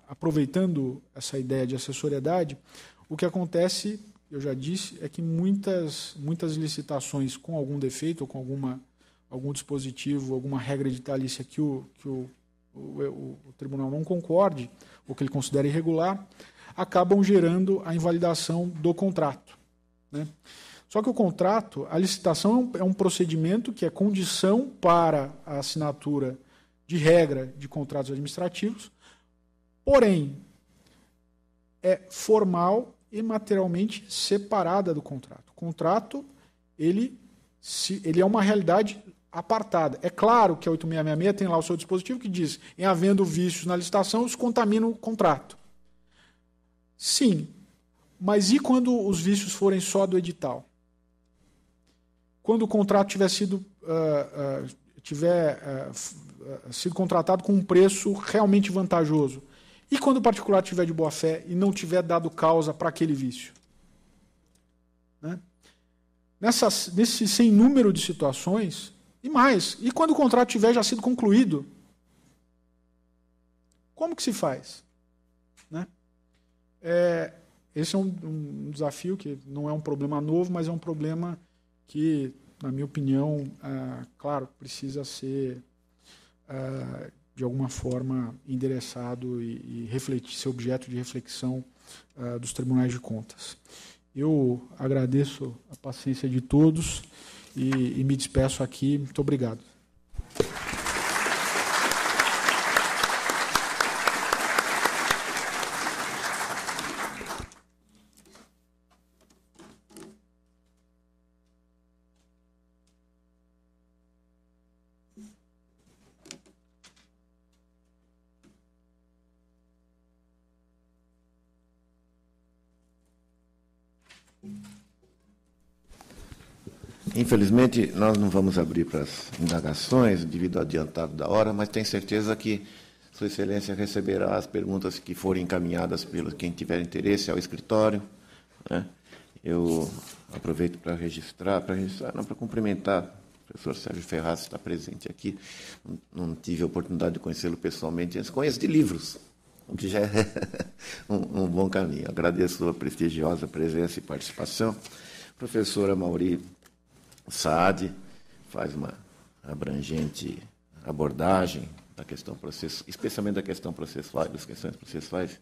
aproveitando essa ideia de assessoriedade, o que acontece eu já disse, é que muitas, muitas licitações com algum defeito ou com alguma, algum dispositivo, alguma regra editalícia que o, que o, o, o, o tribunal não concorde, ou que ele considere irregular, acabam gerando a invalidação do contrato. Né? Só que o contrato, a licitação é um é procedimento que é condição para a assinatura de regra de contratos administrativos, porém, é formal e materialmente separada do contrato. O contrato ele, se, ele é uma realidade apartada. É claro que a 8666 tem lá o seu dispositivo que diz, em havendo vícios na licitação, isso contamina o contrato. Sim, mas e quando os vícios forem só do edital? Quando o contrato tiver sido, uh, uh, tiver uh, sido contratado com um preço realmente vantajoso, e quando o particular tiver de boa fé e não tiver dado causa para aquele vício? Né? Nessas, nesse sem número de situações, e mais, e quando o contrato tiver já sido concluído? Como que se faz? Né? É, esse é um, um, desafio que não é um problema novo, mas é um problema que, na minha opinião, é, claro, precisa ser é, de alguma forma endereçado e, e refletir, ser objeto de reflexão uh, dos tribunais de contas. Eu agradeço a paciência de todos e, e me despeço aqui. Muito obrigado. Infelizmente, nós não vamos abrir para as indagações devido ao adiantado da hora, mas tenho certeza que Sua Excelência receberá as perguntas que forem encaminhadas pelo quem tiver interesse ao escritório. Né? Eu aproveito para registrar, para registrar, não para cumprimentar o professor Sérgio Ferraz está presente aqui. Não, tive a oportunidade de conhecê-lo pessoalmente, mas conheço de livros, o que já é um, um bom caminho. Agradeço a prestigiosa presença e participação. Professora Mauri Saad faz uma abrangente abordagem da questão processual, especialmente da questão processual, das questões processuais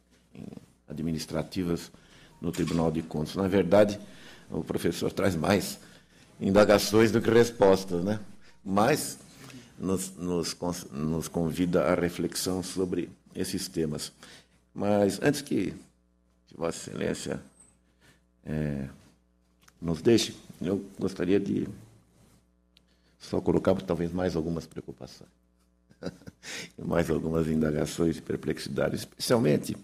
administrativas no Tribunal de Contas. Na verdade, o professor traz mais indagações do que respostas, né? Mas nos, nos, nos convida à reflexão sobre esses temas. Mas antes que, que Vossa Excelência é, nos deixe, eu gostaria de só colocar talvez mais algumas preocupações, mais algumas indagações e perplexidades, especialmente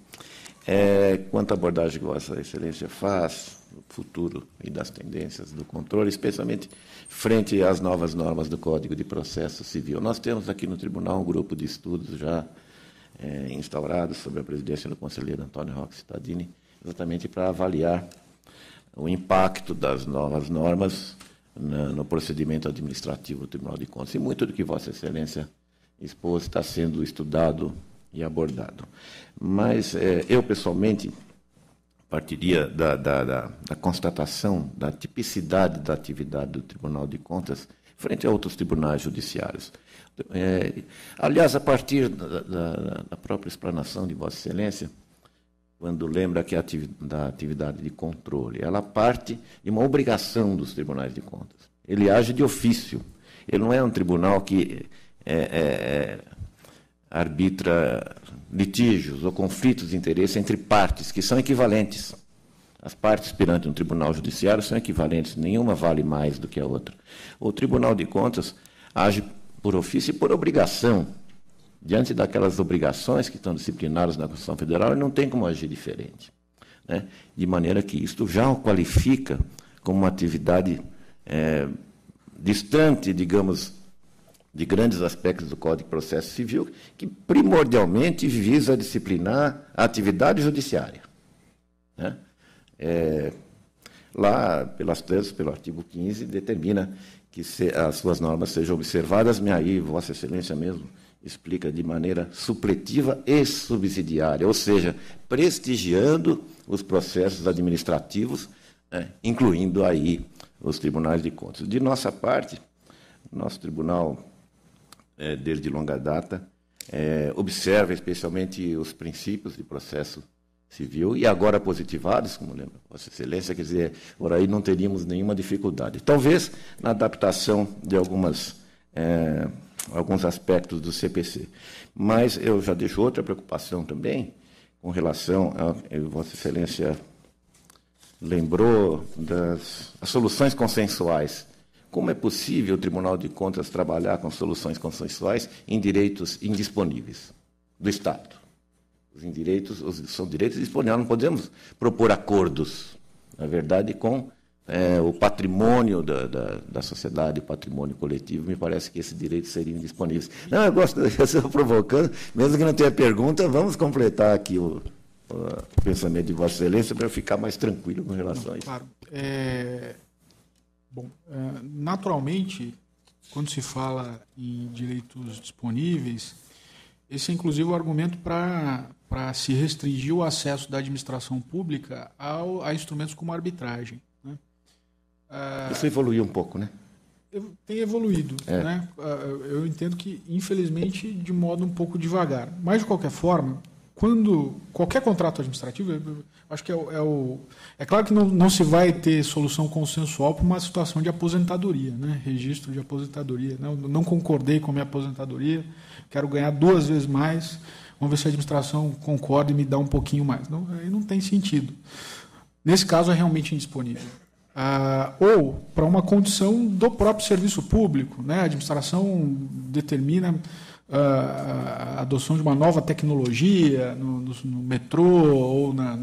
é, quanto à abordagem que Vossa Excelência faz do futuro e das tendências do controle, especialmente frente às novas normas do Código de Processo Civil. Nós temos aqui no Tribunal um grupo de estudos já é, instaurado sob a presidência do conselheiro Antônio Roque Cittadini, exatamente para avaliar o impacto das novas normas no procedimento administrativo do Tribunal de Contas. E muito do que Vossa Excelência expôs está sendo estudado e abordado. Mas é, eu, pessoalmente, partiria da, da, da, da, constatação da tipicidade da atividade do Tribunal de Contas frente a outros tribunais judiciários. É, aliás, a partir da, da própria explanação de Vossa Excelência, quando lembra que a da atividade de controle, ela parte de uma obrigação dos tribunais de contas. Ele age de ofício. Ele não é um tribunal que é, é, é, arbitra litígios ou conflitos de interesse entre partes que são equivalentes. As partes perante um tribunal judiciário são equivalentes, nenhuma vale mais do que a outra. O Tribunal de Contas age por ofício e por obrigação. Diante daquelas obrigações que estão disciplinadas na Constituição Federal, ele não tem como agir diferente. Né? De maneira que isto já o qualifica como uma atividade é, distante, digamos, de grandes aspectos do Código de Processo Civil, que primordialmente visa disciplinar a atividade judiciária. Né? É, lá, pelas trans, pelo artigo 15, determina que se, as suas normas sejam observadas, me aí, Vossa Excelência mesmo explica de maneira supletiva e subsidiária, ou seja, prestigiando os processos administrativos, né, incluindo aí os tribunais de contas. De nossa parte, nosso tribunal, é, desde longa data, é, observa especialmente os princípios de processo civil e agora positivados, como lembra Vossa Excelência, quer dizer, por aí não teríamos nenhuma dificuldade. Talvez na adaptação de algumas, é, alguns aspectos do CPC. Mas eu já deixo outra preocupação também com relação a Vossa Excelência lembrou das soluções consensuais. Como é possível o Tribunal de Contas trabalhar com soluções consensuais em direitos indisponíveis do Estado? Os direitos são direitos disponíveis, não podemos propor acordos, na verdade, com é, o patrimônio da, da, da, sociedade, o patrimônio coletivo, me parece que esses direitos seriam disponíveis. Não, eu gosto, eu estou provocando, mesmo que não tenha pergunta, vamos completar aqui o, o pensamento de Vossa Excelência para eu ficar mais tranquilo com relação a isso. Claro. É, bom, é, naturalmente, quando se fala em direitos disponíveis, esse é inclusive o argumento para se restringir o acesso da administração pública ao, a instrumentos como a arbitragem. Ah, Isso evoluiu um pouco, né? Tem evoluído. É. Né? Ah, eu entendo que, infelizmente, de modo um pouco devagar. Mas, de qualquer forma, quando qualquer contrato administrativo, acho que é o, é, o, é claro que não, não se vai ter solução consensual para uma situação de aposentadoria, né? registro de aposentadoria. Não, não concordei com a minha aposentadoria, quero ganhar duas vezes mais, vamos ver se a administração concorda e me dá um pouquinho mais. Não, aí não tem sentido. Nesse caso, é realmente indisponível. Ah, ou para uma condição do próprio serviço público. Né? A administração determina a adoção de uma nova tecnologia no, no, no metrô ou na,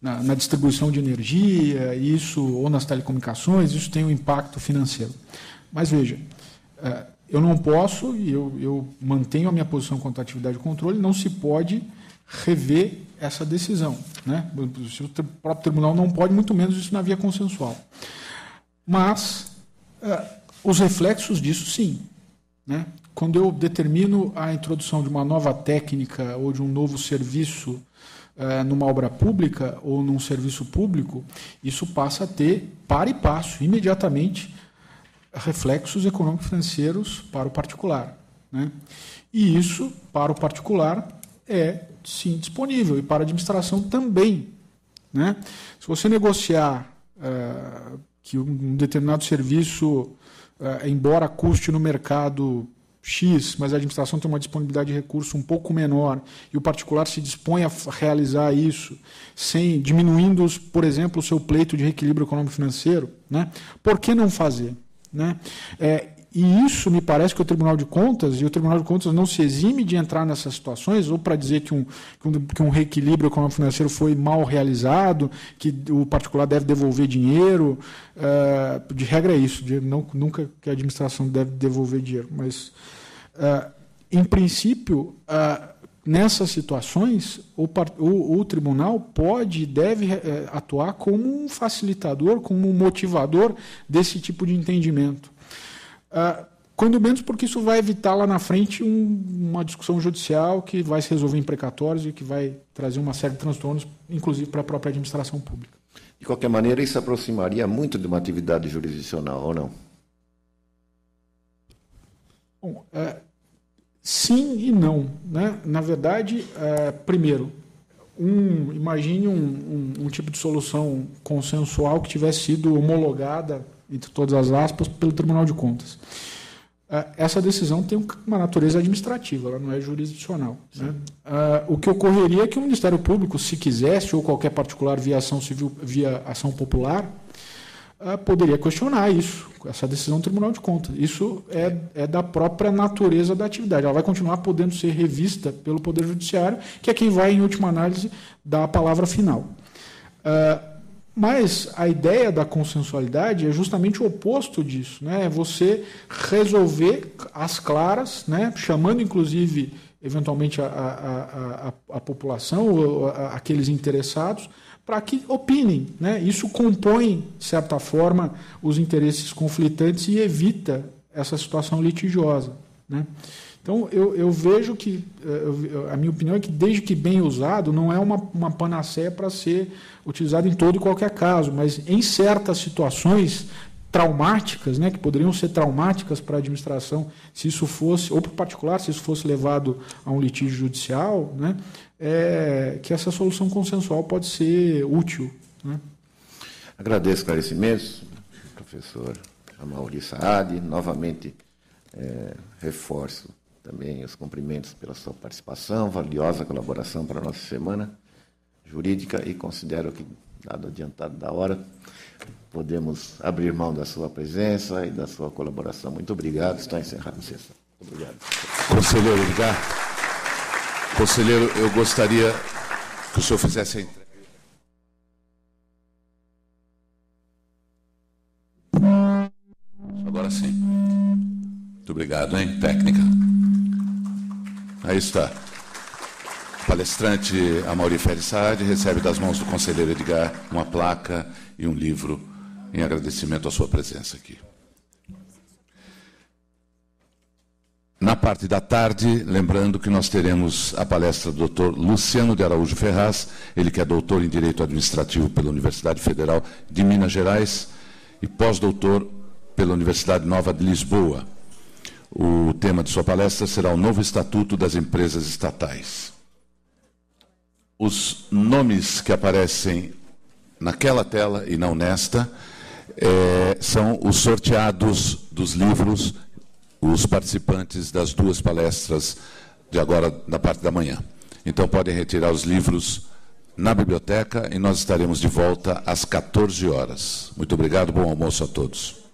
na, na, distribuição de energia, isso ou nas telecomunicações, isso tem um impacto financeiro. Mas veja, é, eu não posso, e eu, eu mantenho a minha posição quanto à atividade de controle, não se pode rever essa decisão. Né? O próprio tribunal não pode, muito menos isso na via consensual. Mas é, os reflexos disso, sim. Né? quando eu determino a introdução de uma nova técnica ou de um novo serviço eh, numa obra pública ou num serviço público, isso passa a ter, para e passo, imediatamente, reflexos econômico-financeiros para o particular. Né? E isso, para o particular, é sim disponível, e para administração também. Né? Se você negociar eh, que um determinado serviço, eh, embora custe no mercado X, mas a administração tem uma disponibilidade de recurso um pouco menor e o particular se dispõe a realizar isso, sem diminuindo, por exemplo, o seu pleito de reequilíbrio econômico-financeiro, né? por que não fazer? Né? É, e isso me parece que o Tribunal de Contas, e o Tribunal de Contas não se exime de entrar nessas situações, ou para dizer que um, que um reequilíbrio econômico-financeiro foi mal realizado, que o particular deve devolver dinheiro. Uh, de regra é isso, de, não, nunca que a administração deve devolver dinheiro, mas Uh, em princípio, uh, nessas situações, o, o, o, tribunal pode e deve atuar como um facilitador, como um motivador desse tipo de entendimento. Quando menos porque isso vai evitar lá na frente um, uma discussão judicial que vai se resolver em precatórios e que vai trazer uma série de transtornos, inclusive para a própria administração pública. De qualquer maneira, isso aproximaria muito de uma atividade jurisdicional, ou não? Bom, é, sim e não. Né? Na verdade, é, primeiro, um, imagine um, um, um, tipo de solução consensual que tivesse sido homologada, entre todas as aspas, pelo Tribunal de Contas. Uh, essa decisão tem uma natureza administrativa, ela não é jurisdicional. Né? Uh, o que ocorreria é que o Ministério Público, se quisesse, ou qualquer particular via ação civil, via ação popular, uh, poderia questionar isso, essa decisão do Tribunal de Contas. Isso é, é da própria natureza da atividade. Ela vai continuar podendo ser revista pelo Poder Judiciário, que é quem vai, em última análise, dar a palavra final. Uh, mas a ideia da consensualidade é justamente o oposto disso, né? É você resolver as claras, né? chamando inclusive eventualmente a, a, a, a população, ou aqueles interessados, para que opinem. Né? Isso compõe, de certa forma, os interesses conflitantes e evita essa situação litigiosa. Né? Então, eu, eu vejo que, eu, a minha opinião é que, desde que bem usado, não é uma, uma panaceia para ser utilizado em todo e qualquer caso, mas em certas situações traumáticas, né, que poderiam ser traumáticas para a administração, se isso fosse, ou para o particular, se isso fosse levado a um litígio judicial, né, é, que essa solução consensual pode ser útil. Né? Agradeço esclarecimentos, professor Amauri Saad. Novamente, é, reforço também os cumprimentos pela sua participação, valiosa colaboração para a nossa semana jurídica e considero que, dado adiantado da hora, podemos abrir mão da sua presença e da sua colaboração. Muito obrigado. Está encerrado a sessão. Obrigado. Conselheiro Edgar. Conselheiro, eu gostaria que o senhor fizesse a entrega. Agora sim. Muito obrigado, hein? Técnica. Aí está. O palestrante Amaury Ferissade recebe das mãos do conselheiro Edgar uma placa e um livro em agradecimento à sua presença aqui. Na parte da tarde, lembrando que nós teremos a palestra do Dr. Luciano de Araújo Ferraz, ele que é doutor em Direito Administrativo pela Universidade Federal de Minas Gerais e pós-doutor pela Universidade Nova de Lisboa. O tema de sua palestra será o novo Estatuto das Empresas Estatais. Os nomes que aparecem naquela tela e não nesta é, são os sorteados dos livros os participantes das duas palestras de agora, da parte da manhã. Então, podem retirar os livros na biblioteca e nós estaremos de volta às 14 horas. Muito obrigado, bom almoço a todos.